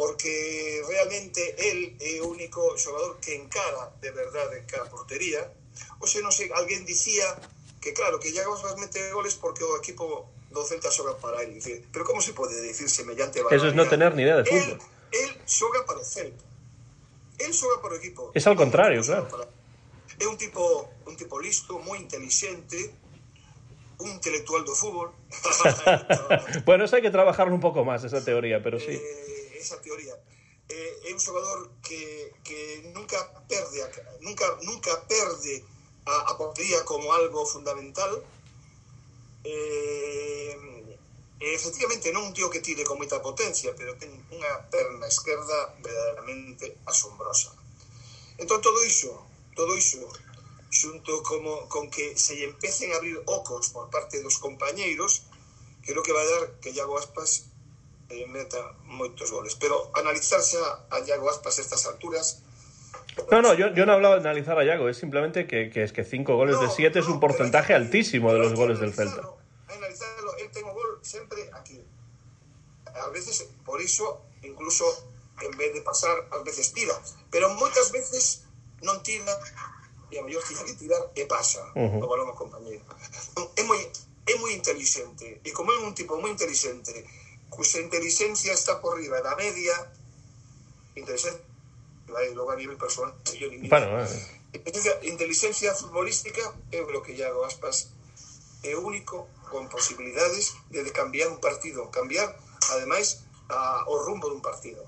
porque realmente el é o único xogador que encara de verdade cada portería. Ou se non sei, alguén dicía que claro, que llegamos a meter goles porque o equipo do Celta xoga para él. dice, pero como se pode decir semellante barbaridade? Eso es no tener ni idea de fútbol. el, el xoga para o Celta. El xoga para o equipo. Es al contrario, claro. para... é un tipo, un tipo listo, moi inteligente un intelectual do fútbol. bueno, eso hai que trabajar un pouco máis, esa teoría, pero sí. Eh, esa teoría. Eh, é un xogador que, que nunca perde a, nunca, nunca perde a, a portería como algo fundamental. Eh, efectivamente non un tío que tire con moita potencia, pero ten unha perna esquerda verdadeiramente asombrosa. Entón todo iso, todo iso xunto como con que se lle empecen a abrir ocos por parte dos compañeiros, creo que vai dar que Iago Aspas eh, meta moitos goles. Pero analizarse a, a Iago Aspas a estas alturas... No, no, yo, yo no hablaba de analizar a Iago, es simplemente que, que es que 5 goles no, de 7 no, es un porcentaje altísimo de los goles del Celta. Analizarlo, él tengo gol sempre aquí. A veces, por iso, incluso en vez de pasar, a veces tira. Pero moitas veces non tira e a mellor tiene que tirar e pasa uh -huh. o balón ao compañero. É moi, é moi inteligente e como é un tipo moi inteligente cuxa inteligencia está por riba da media, inteligencia, vai logo a nivel personal, yo ni bueno, eh. inteligencia, inteligencia futbolística é o que Iago Aspas é único con posibilidades de cambiar un partido, cambiar, ademais, a, o rumbo dun partido.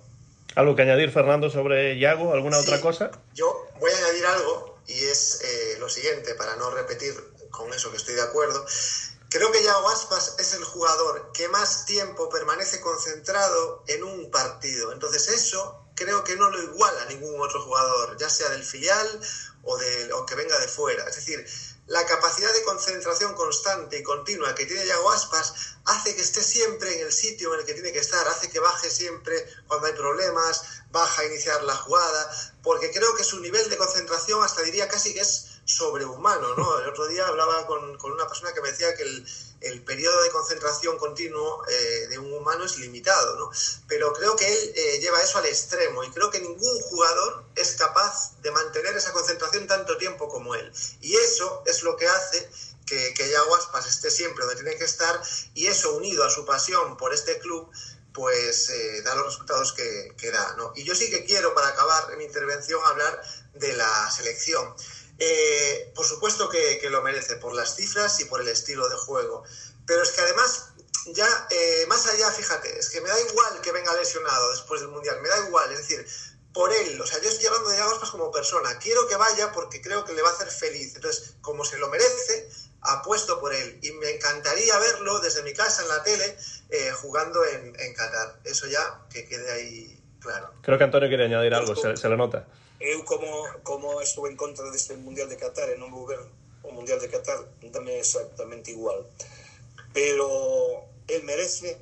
¿Algo que añadir, Fernando, sobre Iago? ¿Alguna sí, otra cosa? Yo voy a añadir algo, y es eh, lo siguiente, para no repetir con eso que estoy de acuerdo. Creo que Yago Aspas es el jugador que más tiempo permanece concentrado en un partido. Entonces eso creo que no lo iguala ningún otro jugador, ya sea del filial o, de, o que venga de fuera. Es decir, la capacidad de concentración constante y continua que tiene Yago Aspas hace que esté siempre en el sitio en el que tiene que estar, hace que baje siempre cuando hay problemas, baja a iniciar la jugada, porque creo que su nivel de concentración hasta diría casi que es sobrehumano, ¿no? El otro día hablaba con, con una persona que me decía que el, el periodo de concentración continuo eh, de un humano es limitado, ¿no? Pero creo que él eh, lleva eso al extremo y creo que ningún jugador es capaz de mantener esa concentración tanto tiempo como él. Y eso es lo que hace que, que Yago Aspas esté siempre donde tiene que estar y eso unido a su pasión por este club pues eh, da los resultados que, da. ¿no? Y yo sí que quiero, para acabar mi intervención, hablar de la selección. Eh, por supuesto que, lo merece por las cifras y por el estilo de juego, pero es que además ya eh, más allá, fíjate, es que me da igual que venga lesionado después del Mundial, me da igual, es decir, por él, o sea, yo estoy hablando de Aspas como persona, quiero que vaya porque creo que le va a hacer feliz, entonces, como se lo merece, apuesto por él y me encantaría verlo desde mi casa en la tele eh, jugando en, en, Qatar. Eso ya que quede ahí claro. Creo que Antonio quiere añadir algo, se, se lo nota. Eu como, como estuve en contra deste Mundial de Qatar e non vou ver o Mundial de Qatar dame exactamente igual pero el merece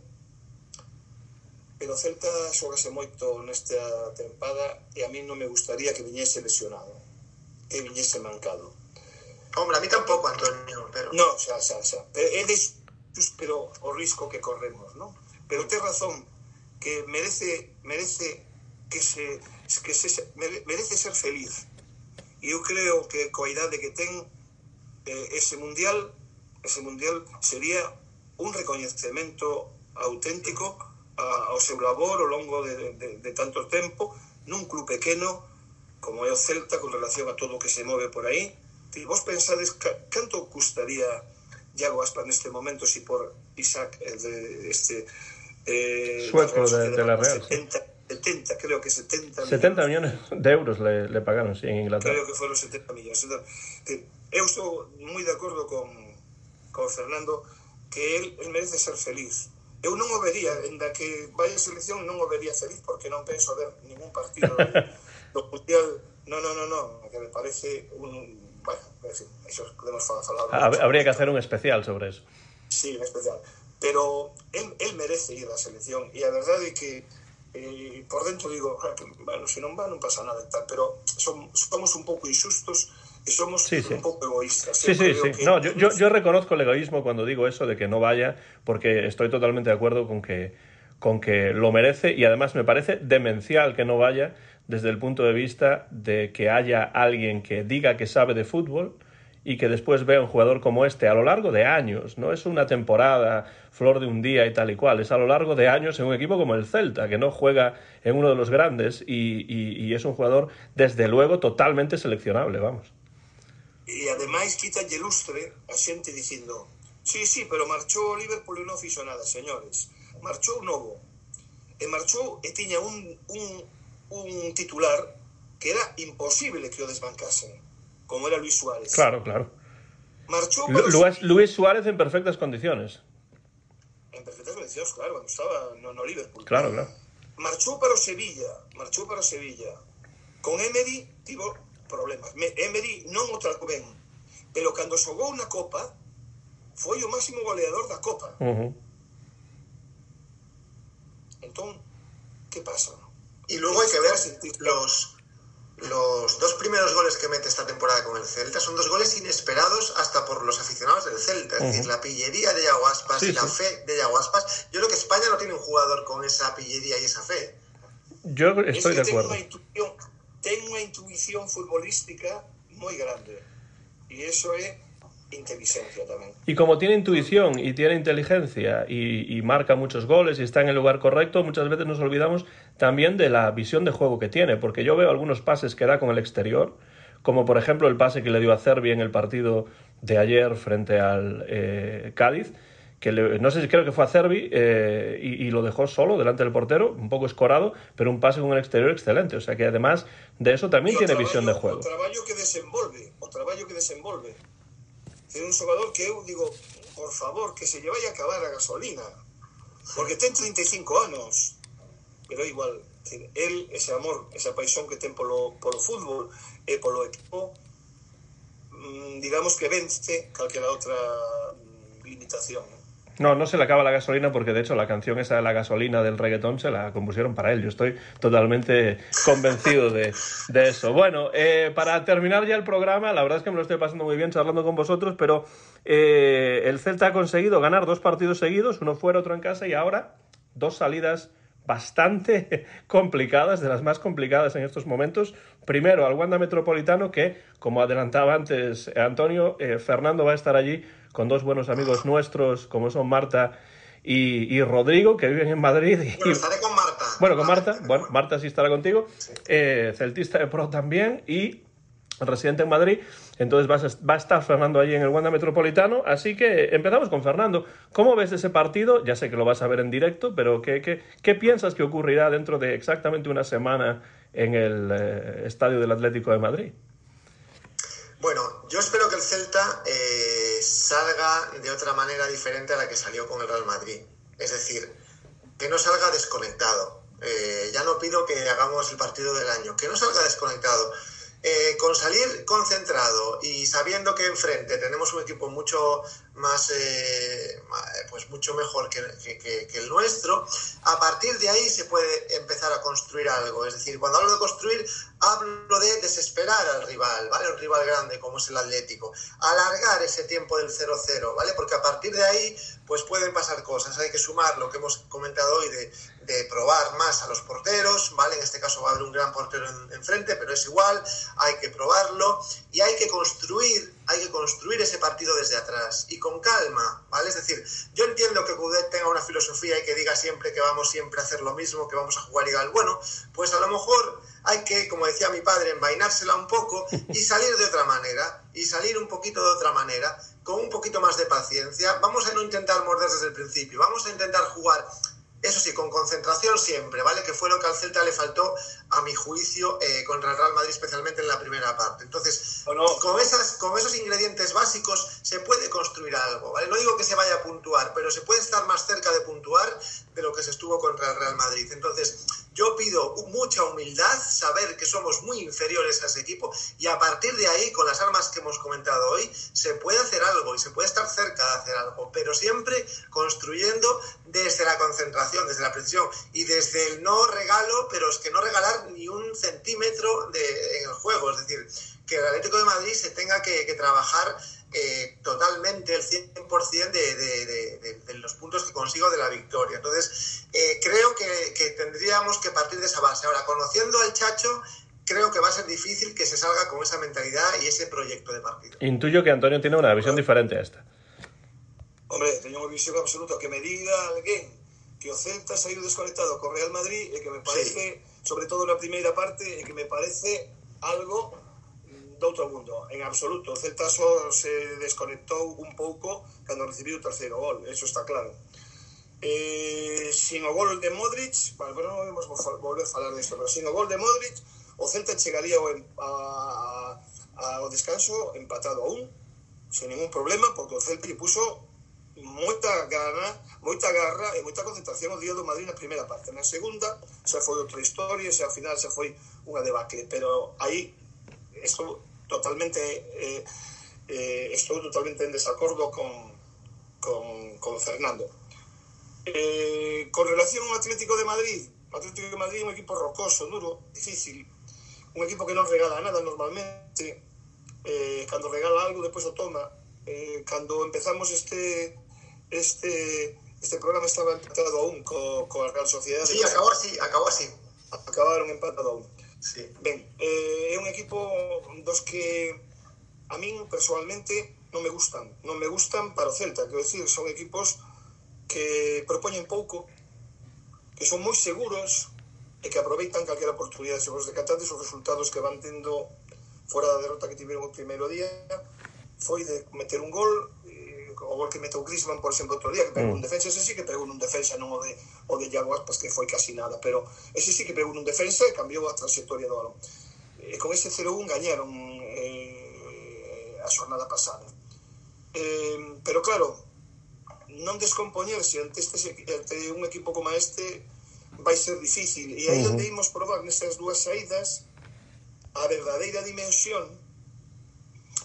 pero Celta xogase moito nesta tempada e a mí non me gustaría que viñese lesionado que viñese mancado Hombre, a mí tampoco, Antonio, pero... No, xa, xa, xa. É de pero o risco que corremos, non? Pero te razón que merece merece que se que se merece ser feliz. E eu creo que coa idade que ten eh, ese mundial ese mundial sería un recoñecemento auténtico a, ao seu labor ao longo de, de, de tanto tempo nun club pequeno como é o Celta con relación a todo o que se move por aí ti vos pensades ca, canto custaría Iago Aspas neste momento si por Isaac de este eh, sueco de, de la Real 70, 70, creo que 70 millones. 70 millones de euros le, le pagaron, sí, en Inglaterra. Creo que foron 70 millóns. Eu estou moi de acordo con, con Fernando que él, él merece ser feliz. Eu non o vería, enda que vai a selección, non o vería feliz porque non penso ver ningún partido do Mundial. No, no, no, no, que me parece un, Bueno, eso podemos hablar. Habría que hacer un especial sobre eso. Sí, un especial. Pero él, él merece ir a la selección y la verdad es que eh, por dentro digo, ah, bueno, si no va no pasa nada tal, pero somos un poco injustos y somos un poco egoístas. Sí, sí, sí. No, yo, yo, yo, reconozco el egoísmo cuando digo eso de que no vaya, porque estoy totalmente de acuerdo con que, con que lo merece y además me parece demencial que no vaya desde el punto de vista de que haya alguien que diga que sabe de fútbol y que después vea un jugador como este a lo largo de años, no es una temporada, flor de un día y tal y cual, es a lo largo de años en un equipo como el Celta, que no juega en uno de los grandes y, y, es un jugador desde luego totalmente seleccionable, vamos. Y además quita el lustre a gente diciendo, sí, sí, pero marchó Liverpool y no hizo nada, señores. Marchó un novo. E marchó e tiña un, un, un titular que era imposible que lo desbancasen como era Luis Suárez. Claro, claro. Marchó Luis, Luis, Suárez en perfectas condiciones. En perfectas condiciones, claro, cuando estaba no, no Liverpool. Claro, claro. Marchó para Sevilla, marchó para Sevilla. Con Emery tuvo problemas. Emery non o ben, pero cando xogou na Copa foi o máximo goleador da Copa. Uh -huh. Entón, que pasa? Y luego hay que ver los, los dos primeros goles que mete esta temporada con el Celta son dos goles inesperados hasta por los aficionados del Celta. Es decir, la pillería de Yaguaspas y la fe de Yaguaspas. Yo creo que España no tiene un jugador con esa pillería y esa fe. Yo estoy de acuerdo. Tengo una, intuición futbolística muy grande. Y eso es inteligencia también. Y como tiene intuición y tiene inteligencia y, marca muchos goles y está en el lugar correcto, muchas veces nos olvidamos también de la visión de juego que tiene, porque yo veo algunos pases que da con el exterior, como por ejemplo el pase que le dio a Cervi en el partido de ayer frente al eh, Cádiz, que no sé si creo que fue a Cervi eh, y, lo dejó solo delante del portero, un poco escorado, pero un pase con el exterior excelente. O sea que además de eso también tiene visión de juego. O trabajo que desenvolve, o trabajo que desenvolve. Es un jugador que yo digo, por favor, que se lle a acabar a gasolina, porque ten 35 años, pero igual, él, ese amor, esa paixón que ten polo, polo fútbol e polo equipo, mm, digamos que vence calquera outra limitación. ¿no? No, no se le acaba la gasolina porque de hecho la canción esa de la gasolina del reggaetón se la compusieron para él. Yo estoy totalmente convencido de, eso. Bueno, eh, para terminar ya el programa, la verdad es que me lo estoy pasando muy bien charlando con vosotros, pero eh, el Celta ha conseguido ganar dos partidos seguidos, uno fuera, otro en casa y ahora dos salidas bastante complicadas, de las más complicadas en estos momentos. Primero al Wanda Metropolitano, que, como adelantaba antes Antonio, eh, Fernando va a estar allí con dos buenos amigos nuestros, como son Marta y, Rodrigo, que viven en Madrid. bueno, estaré con Marta. Bueno, con Marta. Bueno, Marta sí estará contigo. Eh, celtista de Pro también y residente en Madrid. Entonces va a estar Fernando allí en el Wanda Metropolitano. Así que empezamos con Fernando. ¿Cómo ves ese partido? Ya sé que lo vas a ver en directo, pero ¿qué, qué, qué piensas que ocurrirá dentro de exactamente una semana en el eh, Estadio del Atlético de Madrid? Bueno, yo espero que el Celta eh, salga de otra manera diferente a la que salió con el Real Madrid. Es decir, que no salga desconectado. Eh, ya no pido que hagamos el partido del año, que no salga desconectado. Eh, con salir concentrado y sabiendo que enfrente tenemos un equipo mucho más, eh, pues mucho mejor que, el nuestro, a partir de ahí se puede empezar a construir algo. Es decir, cuando hablo de construir, hablo de desesperar al rival, ¿vale? Un rival grande como es el Atlético. Alargar ese tiempo del 0-0, ¿vale? Porque a partir de ahí, pues pueden pasar cosas. Hay que sumar lo que hemos comentado hoy de de probar más a los porteros, ¿vale? En este caso va a haber un gran portero enfrente, pero es igual, hay que probarlo y hay que construir, hay que construir ese partido desde atrás y con calma, ¿vale? Es decir, yo entiendo que Coudet tenga una filosofía y que diga siempre que vamos siempre a hacer lo mismo, que vamos a jugar igual. Bueno, pues a lo mejor hay que, como decía mi padre, envainársela un poco y salir de otra manera, y salir un poquito de otra manera, con un poquito más de paciencia. Vamos a no intentar morder desde el principio, vamos a intentar jugar eso sí, con concentración siempre, ¿vale? Que fue lo que al Celta le faltó, a mi juicio, eh, contra el Real Madrid, especialmente en la primera parte. Entonces, con, esas, con esos ingredientes básicos se puede construir algo, ¿vale? No digo que se vaya a puntuar, pero se puede estar más cerca de puntuar de lo que se estuvo contra el Real Madrid. Entonces, Yo pido mucha humildad, saber que somos muy inferiores a ese equipo y a partir de ahí, con las armas que hemos comentado hoy, se puede hacer algo y se puede estar cerca de hacer algo, pero siempre construyendo desde la concentración, desde la presión y desde el no regalo, pero es que no regalar ni un centímetro de, en el juego, es decir, que el Atlético de Madrid se tenga que trabajar eh, totalmente el 100% de, de, de, de, los puntos que consigo de la victoria. Entonces, eh, creo que, que, tendríamos que partir de esa base. Ahora, conociendo al Chacho, creo que va a ser difícil que se salga con esa mentalidad y ese proyecto de partido. Intuyo que Antonio tiene una visión diferente a esta. Hombre, tengo una visión absoluta. Que me diga alguien que o Celta ha ido desconectado con Real Madrid e que me parece, sí. sobre todo na primeira parte, e que me parece algo doutro mundo, en absoluto. O Celta só se desconectou un pouco cando recibiu o terceiro gol, eso está claro. Eh, sin o gol de Modric, vale, pero non vamos volver a falar disto, pero sin o gol de Modric, o Celta chegaría ao, a, a, ao descanso empatado a un, sin ningún problema, porque o Celta lle puso moita gana, moita garra e moita concentración o día do Madrid na primeira parte. Na segunda xa foi outra historia, xa ao final xa foi unha debacle, pero aí Eso totalmente eh, eh, estou totalmente en desacordo con, con, con Fernando. Eh, con relación ao Atlético de Madrid, o Atlético de Madrid é un equipo rocoso, duro, difícil, un equipo que non regala nada normalmente, eh, cando regala algo depois o toma. Eh, cando empezamos este este este programa estaba empatado a un co, co Real Sociedade. Sí, acabou así, acabou así. Acabaron empatado a un. Sí. Ben, eh, é un equipo dos que a min personalmente non me gustan. Non me gustan para o Celta, quero decir, son equipos que propoñen pouco, que son moi seguros e que aproveitan calquera oportunidade se vos decatades os resultados que van tendo fora da derrota que tiveron o primeiro día foi de meter un gol o gol que meteu Griezmann, por exemplo, outro día, que pegou mm. un defensa, ese sí que pegou un defensa, non o de, o de Iago Aspas, pois que foi casi nada, pero ese sí que pegou un defensa e cambiou a trayectoria do balón. E con ese 0-1 gañaron eh, a xornada pasada. Eh, pero claro, non descompoñerse ante, este, ante un equipo como este vai ser difícil. E aí uh -huh. onde imos probar nesas dúas saídas a verdadeira dimensión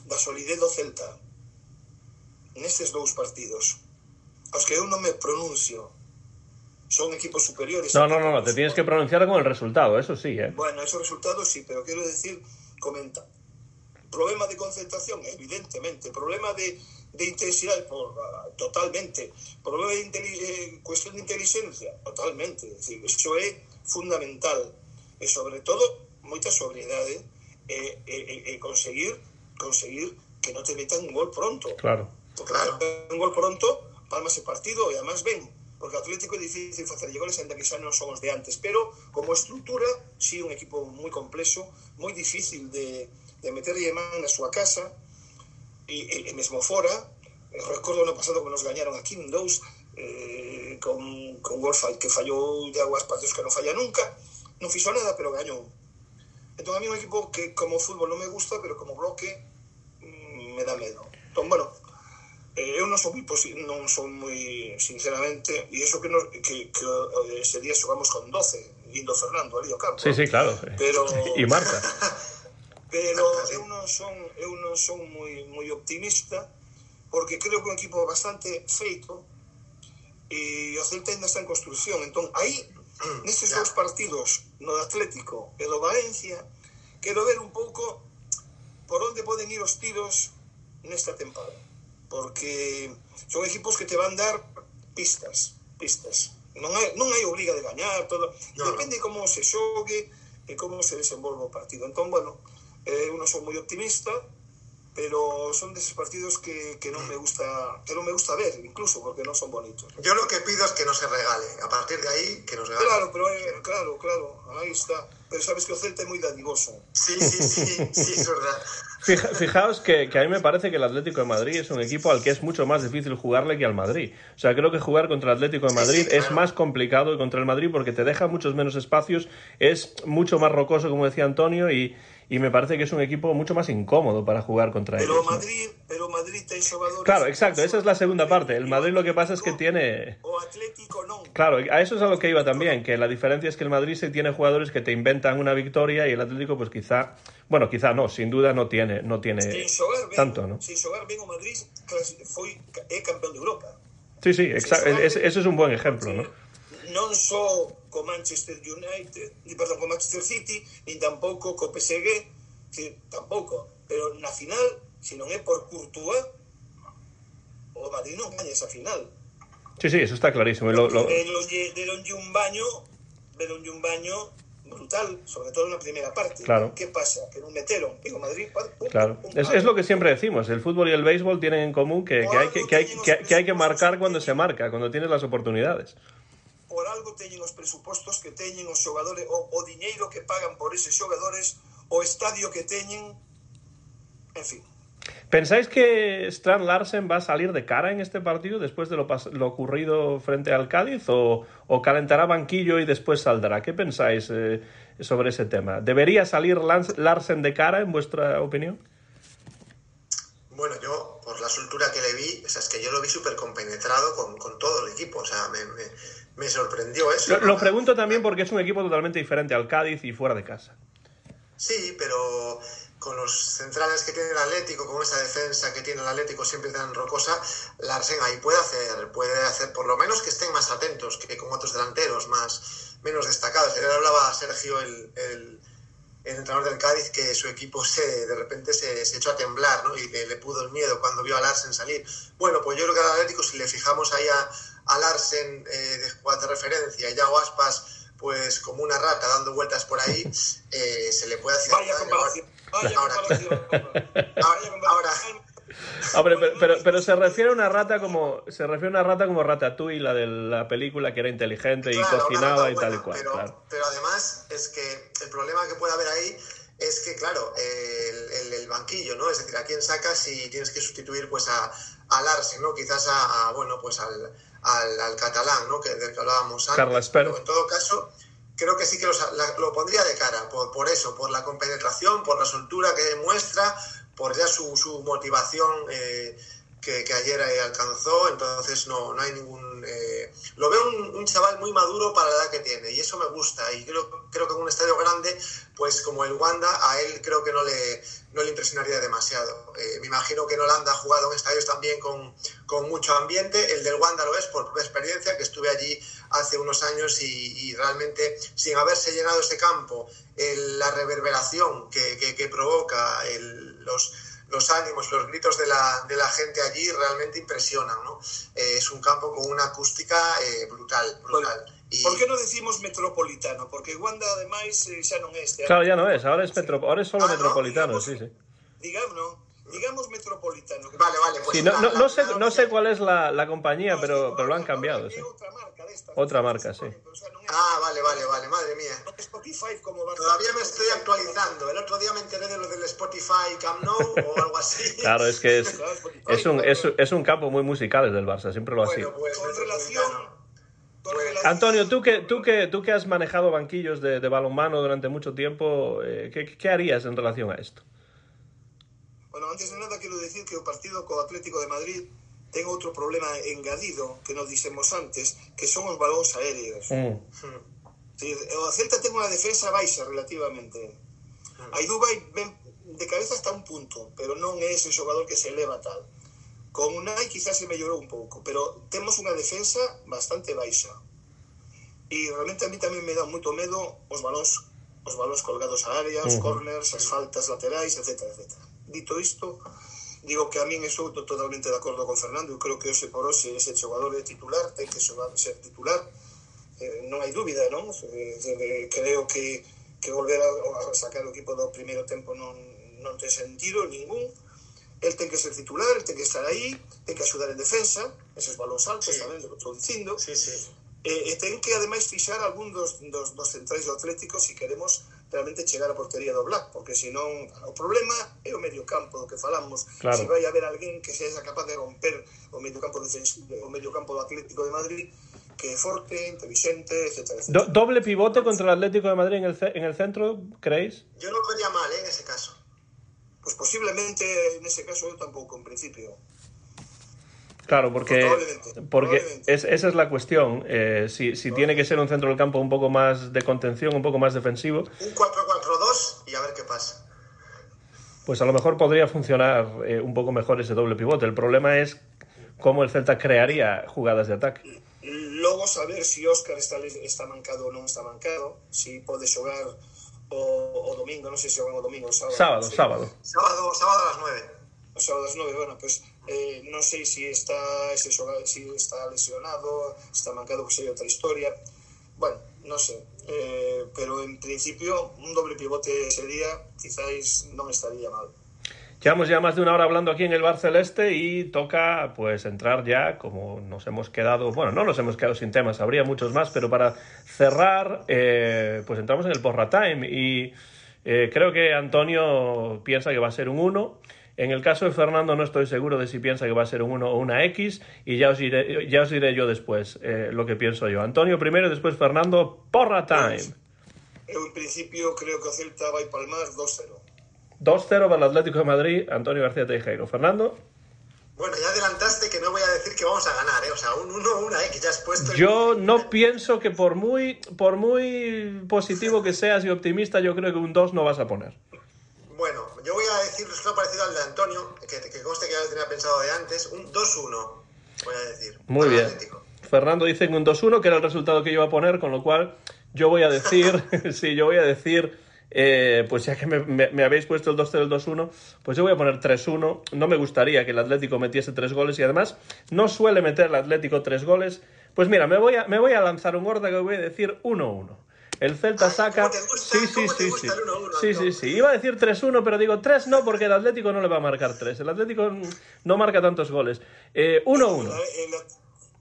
da solidez do Celta nestes dous partidos. Aos que eu non me pronuncio son equipos superiores. No, no, no, no, te tienes que pronunciar con el resultado eso sí, eh bueno, esos resultados sí, pero quiero decir comenta. Problema de concentración, evidentemente. Problema de, de intensidade por, uh, totalmente. Problema de eh, cuestión de inteligencia totalmente, es decir, eso é fundamental. E sobre todo moita sobriedade e, e, e conseguir conseguir que non te metan un gol pronto. Claro Porque claro. un gol pronto, palma ese partido e además ven, porque Atlético é difícil facer goles ainda que xa non son os de antes, pero como estructura, sí, un equipo moi complexo, moi difícil de, de meterlle man na súa casa e, e, e mesmo fora, recordo no pasado que nos gañaron aquí un dous eh, con, con gol que fallou de aguas partidos que non falla nunca non fixo nada, pero gañou entón a mí un equipo que como fútbol non me gusta pero como bloque mm, me dá medo entón, bueno, eh, eu non son moi non son moi sinceramente e iso que, nos, que, que eh, ese día xogamos con 12 indo Fernando ali ao campo. Sí, sí, claro. Pero e Marta. pero eu non son eu non son moi moi optimista porque creo que é un equipo bastante feito e o Celta ainda está en construción. Entón, aí nestes dous partidos no Atlético e do Valencia quero ver un pouco por onde poden ir os tiros nesta temporada. Porque son equipos que te van dar pistas, pistas. Non hai, non hai obriga de gañar, todo. No, Depende no. como se xogue e como se desenvolva o partido. Entón, bueno, eh, eu non son moi optimista, pero son deses partidos que, que non me gusta que non me gusta ver, incluso, porque non son bonitos. Yo lo que pido es que no se regale, a partir de ahí que nos regale. Claro, pero eh, claro, claro, aí está. Pero sabes que o Celta é moi dadivoso. Sí, sí, sí, sí, es verdad. Fijaos que, que, a mí me parece que el Atlético de Madrid es un equipo al que es mucho más difícil jugarle que al Madrid. O sea, creo que jugar contra el Atlético de Madrid sí, sí, claro. es más complicado que contra el Madrid porque te deja muchos menos espacios, es mucho más rocoso, como decía Antonio, y, y me parece que es un equipo mucho más incómodo para jugar contra pero ellos. ¿no? Madrid, pero Madrid xogadores... Claro, exacto, esa es la segunda parte. El Madrid lo que pasa es que tiene... O Atlético non. Claro, a eso es a lo que iba también, que la diferencia es que el Madrid se tiene jugadores que te inventan una victoria y el Atlético pues quizá, bueno, quizá no, sin duda no tiene, no tiene ben, tanto, ¿no? sin xogar ben o Madrid é campeón de Europa. Sí, sí, exacto, ese es un buen ejemplo, ¿no? Non só co Manchester United, ni perdón, co Manchester City, nin tampouco co PSG, que tampouco, pero na final, se non é por Courtois, o Madrid non gaña esa final. Sí, sí, eso está clarísimo. lo- lo- Deronlle, un baño, deronlle un baño brutal, sobre todo na primeira parte. Claro. Que pasa? Que non meteron, e o Madrid... pum, Claro, pum, es, es lo que siempre decimos, el fútbol y el béisbol tienen en común que, que hay, que, que hay, que, que hay que marcar cuando se marca, cuando tienes las oportunidades. Por algo teñen os presupostos que teñen os xogadores, o, o diñeiro que pagan por eses xogadores, o estadio que teñen, en fin. ¿Pensáis que Strand Larsen va a salir de cara en este partido después de lo, lo ocurrido frente al Cádiz o, o calentará banquillo y después saldrá? ¿Qué pensáis eh, sobre ese tema? ¿Debería salir Larsen de cara en vuestra opinión? Bueno, yo, la soltura que le vi, o sea, es que yo lo vi súper compenetrado con, con todo el equipo. O sea, me, me- me sorprendió eso. Lo, pregunto también porque es un equipo totalmente diferente al Cádiz y fuera de casa. Sí, pero con los centrales que tiene el Atlético, con esa defensa que tiene el Atlético siempre tan rocosa, Larsen ahí puede hacer, puede hacer por lo menos que estén más atentos que con otros delanteros más menos destacados. Ayer hablaba Sergio, el, el, el entrenador del Cádiz, que su equipo se de repente se, se echó a temblar ¿no? y le, le pudo el miedo cuando vio a Larsen salir. Bueno, pues yo creo que al Atlético, si le fijamos ahí a, a Larsen eh, de de referencia y a Aspas pues como una rata dando vueltas por ahí, eh, se le puede hacer Vaya comparación. Vaya Ahora- comparación. Vaya comparación. Hombre, pero, pero, pero se refiere a una rata como se refiere a una rata como Ratatouille, la de la película que era inteligente y Claro, cocinaba rata y tal y cual. Pero, claro. pero además es que el problema que puede haber ahí es que, claro, el, el- el banquillo, ¿no? Es decir, ¿a quién sacas si tienes que sustituir pues a, a Larsen, ¿no? Quizás a, a, bueno, pues al, al, al catalán, ¿no? Que, del que hablábamos antes. Pero en todo caso, creo que sí que los- la- lo pondría de cara, por, por eso, por la compenetración, por la soltura que muestra, por ya su, su motivación eh, que, que ayer alcanzó, entonces no, no hay ningún... eh, lo veo un, un chaval muy maduro para la edad que tiene y eso me gusta y creo, creo que en un estadio grande, pues como el Wanda, a él creo que no le, no le impresionaría demasiado. Eh, me imagino que en Holanda ha jugado en estadios también con, con mucho ambiente, el del Wanda lo es por propia experiencia, que estuve allí hace unos años y, y realmente sin haberse llenado ese campo, el- la reverberación que, que- que provoca el- los, los ánimos, los gritos de la, de la gente allí realmente impresionan. ¿no? Eh, es un campo con una acústica eh, brutal, brutal. Y, Por que non decimos metropolitano? Porque Wanda, ademais, eh, xa non é este. Claro, ya no es, ahora es, metro, ahora es solo Ah, no, metropolitano, digamos- sí, sí. Digamos, no, digamos metropolitano. que- Vale, vale, pues Sí, no, la- no, la- no sé, no sé cuál es la, la compañía, No, pero, pero lo han cambiado, sí. Otra marca, sí. O sea, Ah, vale, vale, vale, madre mía. Spotify como Barça. Todavía me estoy actualizando. El otro día me enteré de lo del Spotify Camp Nou o algo así. Claro, es que es, es, un, es, es un campo muy musical el del Barça, siempre lo ha sido. Bueno, pues Con relación... metropolitano. con Pues, relación- Antonio, tú que, tú que, tú que has manejado banquillos de, de balonmano durante mucho tiempo, eh, ¿qué, ¿qué harías en relación a esto? Bueno, antes de nada quero decir que o partido co Atlético de Madrid ten outro problema engadido que nos dixemos antes, que son os balóns aéreos. Mm. Sí, o Celta ten unha defensa baixa relativamente. Mm. Aí Dubai ben de cabeza hasta un punto, pero non é ese xogador que se eleva tal. Con Unai quizás se mellorou un pouco, pero temos unha defensa bastante baixa. E realmente a mí tamén me dá moito medo os balóns os balóns colgados a área, os mm. corners, as faltas laterais, etc. etcétera. etcétera. Dito isto, digo que a min estou totalmente de acordo con Fernando, eu creo que hoxe por hoxe ese xogador é titular, ten que xogar ser titular, eh, non hai dúbida, non? Eh, eh, eh creo que, que volver a, a sacar o equipo do primeiro tempo non, non ten sentido ningún, el ten que ser titular, el ten que estar aí, ten que axudar en defensa, eses balóns altos sí. tamén, estou dicindo, sí, sí. E, e ten que ademais fixar algún dos, dos, dos centrais do Atlético se si queremos realmente chegar á portería do Black, porque senón o problema é o medio campo do que falamos. Claro. Se vai haber alguén que sexa capaz de romper o medio campo defensivo, o medio campo do Atlético de Madrid, que é forte, inteligente, etc. etc. Do- ¿Doble pivote contra el Atlético de Madrid en el, en el centro, creéis? Yo no lo vería mal ¿eh? en ese posiblemente nese caso eu tampouco, en principio. Claro, porque, Probablemente, porque probablemente. es- esa es la cuestión. Eh, si, si tiene que ser un centro del campo un poco más de contención, un poco más defensivo, Un 4-4-2 y a ver qué pasa. pues a lo mejor podría funcionar eh, un poco mejor ese doble pivote. El problema es cómo el Celta crearía jugadas de ataque. Logo saber si Óscar está, está mancado ou non está mancado, si pode xogar o, o domingo, non sei se xogan o domingo ou sábado. Sábado, Sí. sábado. Sábado, sábado a las 9. O sábado a las 9, bueno, pues eh, non sei si está si está lesionado, está mancado, que sei outra historia. Bueno, non sei. Eh, pero en principio un doble pivote sería, quizáis non estaría mal. Llevamos ya más de una hora hablando aquí en el Bar Celeste y toca pues entrar ya, como nos hemos quedado, bueno, no nos hemos quedado sin temas, habría muchos más, pero para cerrar, eh, pues entramos en el Porra Time y creo que Antonio piensa que va a ser un 1. En el caso de Fernando no estoy seguro de si piensa que va a ser un 1 o una X y ya os diré, ya os diré yo después eh, lo que pienso yo. Antonio primero y después Fernando, Porra Time. Eu en principio creo que Celta vai palmar 2-0. 2-0 para el Atlético de Madrid, Antonio García Teijeiro. Fernando. Bueno, ya adelantaste que no voy a decir que vamos a ganar, ¿eh? O sea, un 1 una X, ya has puesto... el- Yo no pienso que por muy, por muy positivo que seas y optimista, yo creo que un 2 no vas a poner. Yo voy a decir resultado parecido al de Antonio, que, que conste que ya lo tenía pensado de antes, un 2-1, voy a decir. Muy bien. Atlético. Fernando dice que un 2-1, que era el resultado que yo iba a poner, con lo cual yo voy a decir, sí, yo voy a decir, eh, pues ya que me, me- me habéis puesto el 2-0, el 2-1, pues yo voy a poner 3-1. No me gustaría que el Atlético metiese tres goles y además no suele meter el Atlético tres goles. Pues mira, me voy a, me voy a lanzar un gorda que voy a decir 1-1. El Celta Ay, saca. ¿cómo te gusta? Sí, sí, ¿Cómo te sí, sí. el 1-1, Sí, sí, sí. Iba a decir 3-1, pero digo 3 no, porque el Atlético no le va a marcar 3. El Atlético no marca tantos goles. Eh, 1-1. El, el,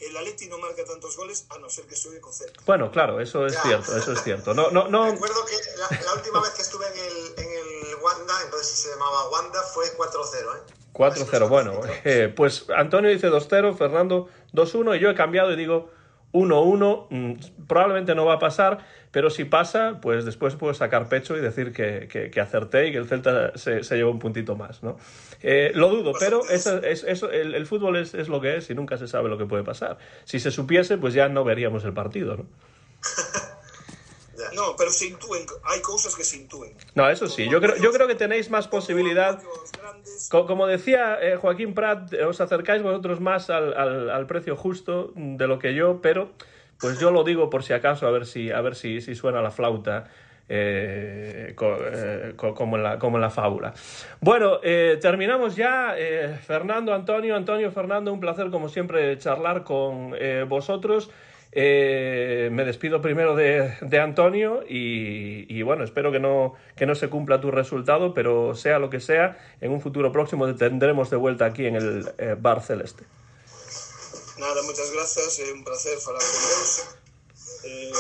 el Atleti non marca tantos goles a non ser que xogue co Celta. Bueno, claro, eso es Ya. cierto, eso es cierto. No, no, no. Recuerdo que la, la última vez que estuve en el, en el Wanda, entonces se llamaba Wanda, fue 4-0, ¿eh? 4-0, bueno, eh, pues Antonio dice 2-0, Fernando 2-1 y yo he cambiado y digo 1-1, mm, probablemente no va a pasar, pero si pasa, pues después puedo sacar pecho y decir que, que- que acerté y que el Celta se, se llevó un puntito más, ¿no? Eh, lo dudo, pero eso, es- eso, el, el fútbol es, es lo que es y nunca se sabe lo que puede pasar. Si se supiese, pues ya no veríamos el partido, ¿no? No, pero se intúen, hai cousas que se intúen. No, eso sí, yo creo, yo creo que tenéis más posibilidad... Como decía eh, Joaquín Prat, eh, os acercáis vosotros más al, al- al precio justo de lo que yo, pero pues yo lo digo por si acaso, a ver si, a ver si, si suena la flauta. eh, co- eh, co- como, en la, como en la fábula. Bueno, eh, terminamos ya. Fernando, Antonio, Antonio, Fernando, un placer como siempre charlar con vosotros. Eh, me despido primero de, de Antonio y, y, bueno, espero que no, que no se cumpla tu resultado, pero sea lo que sea, en un futuro próximo te tendremos de vuelta aquí en el eh, Bar Celeste. nada, moitas grazas, é un placer falar con vos. Eh,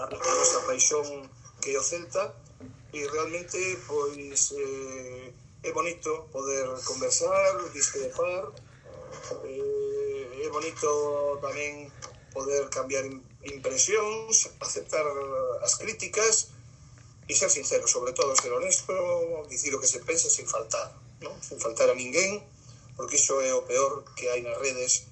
a, a, paixón que é o Celta e realmente pois eh, é bonito poder conversar, discrepar eh, bonito tamén poder cambiar impresións, aceptar as críticas e ser sincero, sobre todo ser honesto, dicir o que se pensa sin faltar, ¿no? sin faltar a ninguén, porque iso é o peor que hai nas redes,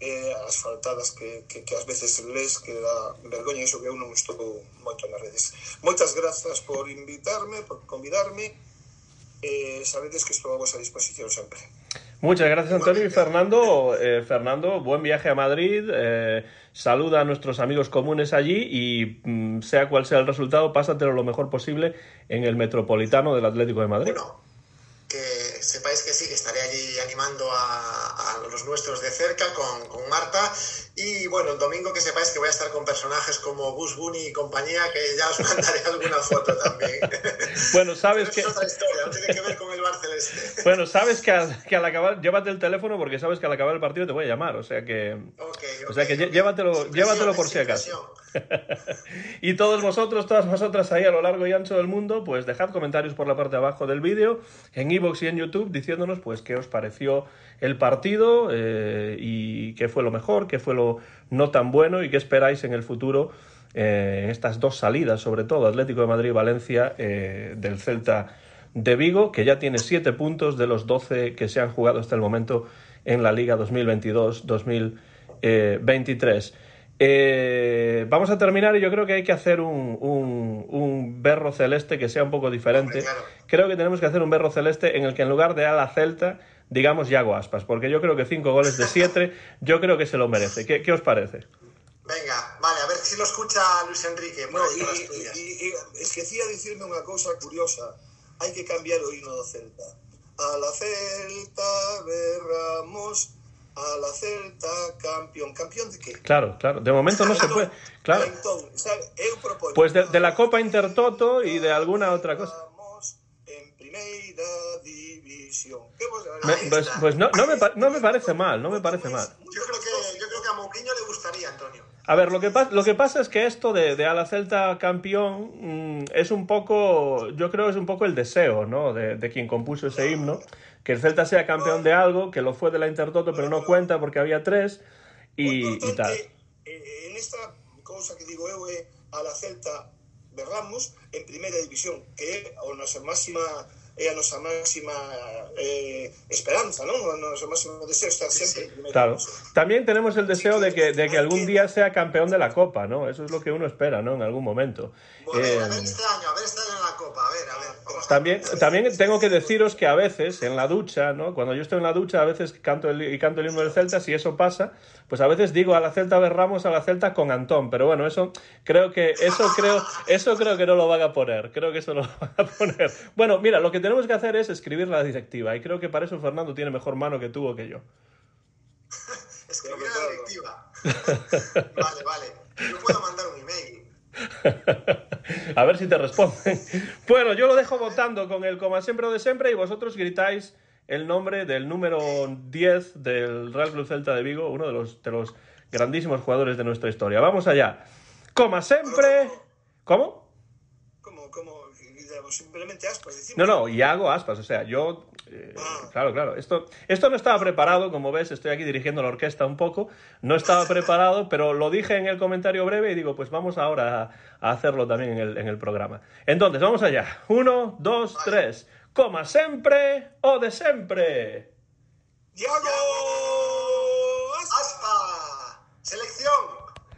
eh, as faltadas que, que, que ás veces les que dá vergoña iso que eu non estou moito nas redes. Moitas grazas por invitarme, por convidarme, eh, sabedes que estou a vosa disposición sempre. Muchas gracias, Antonio. Y Fernando, eh, Fernando, buen viaje a Madrid. eh, saluda a nuestros amigos comunes allí y mm, sea cual sea el resultado, pásatelo lo mejor posible en el Metropolitano del Atlético de Madrid. Bueno, que sepáis que sí, que estaré allí animando a, los nuestros de cerca con Marta. Y bueno, el domingo que sepáis que voy a estar con personajes como Bus Bunny y compañía, que ya os mandaré alguna foto también. Bueno, sabes Pero que... es otra historia, no tiene que ver con el Celeste. Bueno, sabes que al, que al acabar, llévate el teléfono porque sabes que al acabar el partido te voy a llamar, o sea que, o sea que llévatelo, llévatelo por si acaso. Y todos vosotros, todas vosotras ahí a lo largo y ancho del mundo, pues dejad comentarios por la parte de abajo del vídeo, en iVoox y en YouTube, diciéndonos pues qué os pareció el partido eh, y qué fue lo mejor, qué fue lo no tan bueno y qué esperáis en el futuro eh, en estas dos salidas, sobre todo Atlético de Madrid y Valencia, eh, del Celta de Vigo, que ya tiene 7 puntos de los 12 que se han jugado hasta el momento en la Liga 2022-2023. Eh, vamos a terminar y yo creo que hay que hacer un, un, berro celeste que sea un poco diferente. Creo que tenemos que hacer un berro celeste en el que en lugar de a la Celta digamos Yago Aspas, porque yo creo que 5 goles de 7 yo creo que se lo merece. ¿Qué, ¿Qué, os parece? Venga, vale, a ver si lo escucha Luis Enrique. No, y, y, y, esquecía decirme una cosa curiosa. Hay que cambiar o himno de Celta. A la Celta berramos a la Celta campeón. ¿Campeón de qué? Claro, claro. De momento no se puede. Claro. Pues de, de, la Copa Intertoto y de alguna otra cosa. En primera división. Me, pues, pues no, no, me, no me parece mal, no me parece mal. Yo creo que, yo creo que a Mourinho le gustaría, Antonio. A ver, lo que, lo que pasa es que esto de, de a la Celta campeón mmm, es un poco, yo creo es un poco el deseo, ¿no? De, de quien compuso ese himno que el Celta sea campeón de algo, que lo fue de la Intertoto, pero no cuenta porque había tres y, y tal. En esta cosa que digo eu é a la Celta berramos en primeira división, que é a nosa máxima é a nosa máxima eh, esperanza, ¿no? O noso máximo deseo estar siempre en Claro. También tenemos el deseo de que, de que algún día sea campeón de la Copa, ¿no? Eso es lo que uno espera, ¿no? En algún momento. Bueno, eh, a ver este año, a ver este año en la Copa, a ver, a ver. También, también tengo que deciros que a veces en la ducha, ¿no? Cuando yo estoy en la ducha, a veces canto el, y canto el himno del Celta, si eso pasa, pues a veces digo a la Celta berramos a la Celta con Antón, pero bueno, eso creo que eso creo eso creo que no lo van a poner, creo que eso no lo van a poner. Bueno, mira, lo que tenemos que hacer es escribir la directiva y creo que para eso Fernando tiene mejor mano que tú o que yo. escribir la directiva. vale, vale. Yo puedo mandar un email. a ver si te responden. Bueno, yo lo dejo votando con el coma siempre o de siempre y vosotros gritáis el nombre del número 10 del Real Club Celta de Vigo, uno de los, de los grandísimos jugadores de nuestra historia. Vamos allá. Coma siempre. ¿Cómo? ¿Cómo? ¿Cómo? Simplemente aspas. No, no, y hago aspas. O sea, yo. Eh, claro, claro. Esto, esto no estaba preparado, como ves, estoy aquí dirigiendo la orquesta un poco. No estaba preparado, pero lo dije en el comentario breve y digo, pues vamos ahora a, hacerlo también en el, en el, programa. Entonces, vamos allá. Uno, dos, tres. Coma siempre o de siempre. Diego Aspa. Selección.